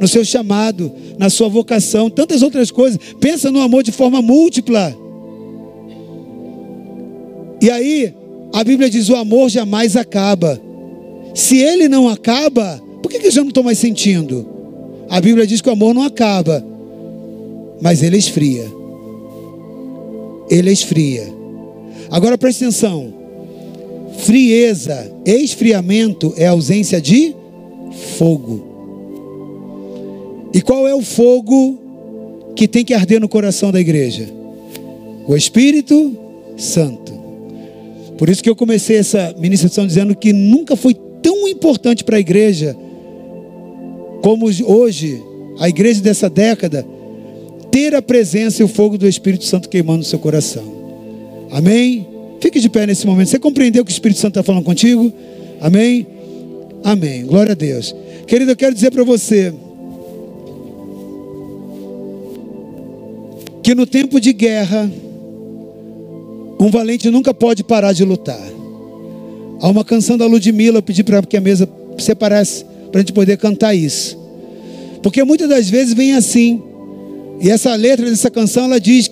no seu chamado, na sua vocação, tantas outras coisas. Pensa no amor de forma múltipla. E aí, a Bíblia diz: o amor jamais acaba. Se ele não acaba, por que, que eu já não estou mais sentindo? A Bíblia diz que o amor não acaba, mas ele esfria. Ele esfria. Agora preste atenção: frieza, esfriamento é ausência de fogo. E qual é o fogo que tem que arder no coração da igreja? O Espírito Santo. Por isso que eu comecei essa ministração dizendo que nunca foi tão importante para a igreja como hoje, a igreja dessa década, ter a presença e o fogo do Espírito Santo queimando no seu coração. Amém? Fique de pé nesse momento. Você compreendeu o que o Espírito Santo está falando contigo? Amém? Amém. Glória a Deus. Querido, eu quero dizer para você que no tempo de guerra, um valente nunca pode parar de lutar. Há uma canção da Ludmilla, eu pedi para que a mesa separasse, para a gente poder cantar isso. Porque muitas das vezes vem assim. E essa letra dessa canção, ela diz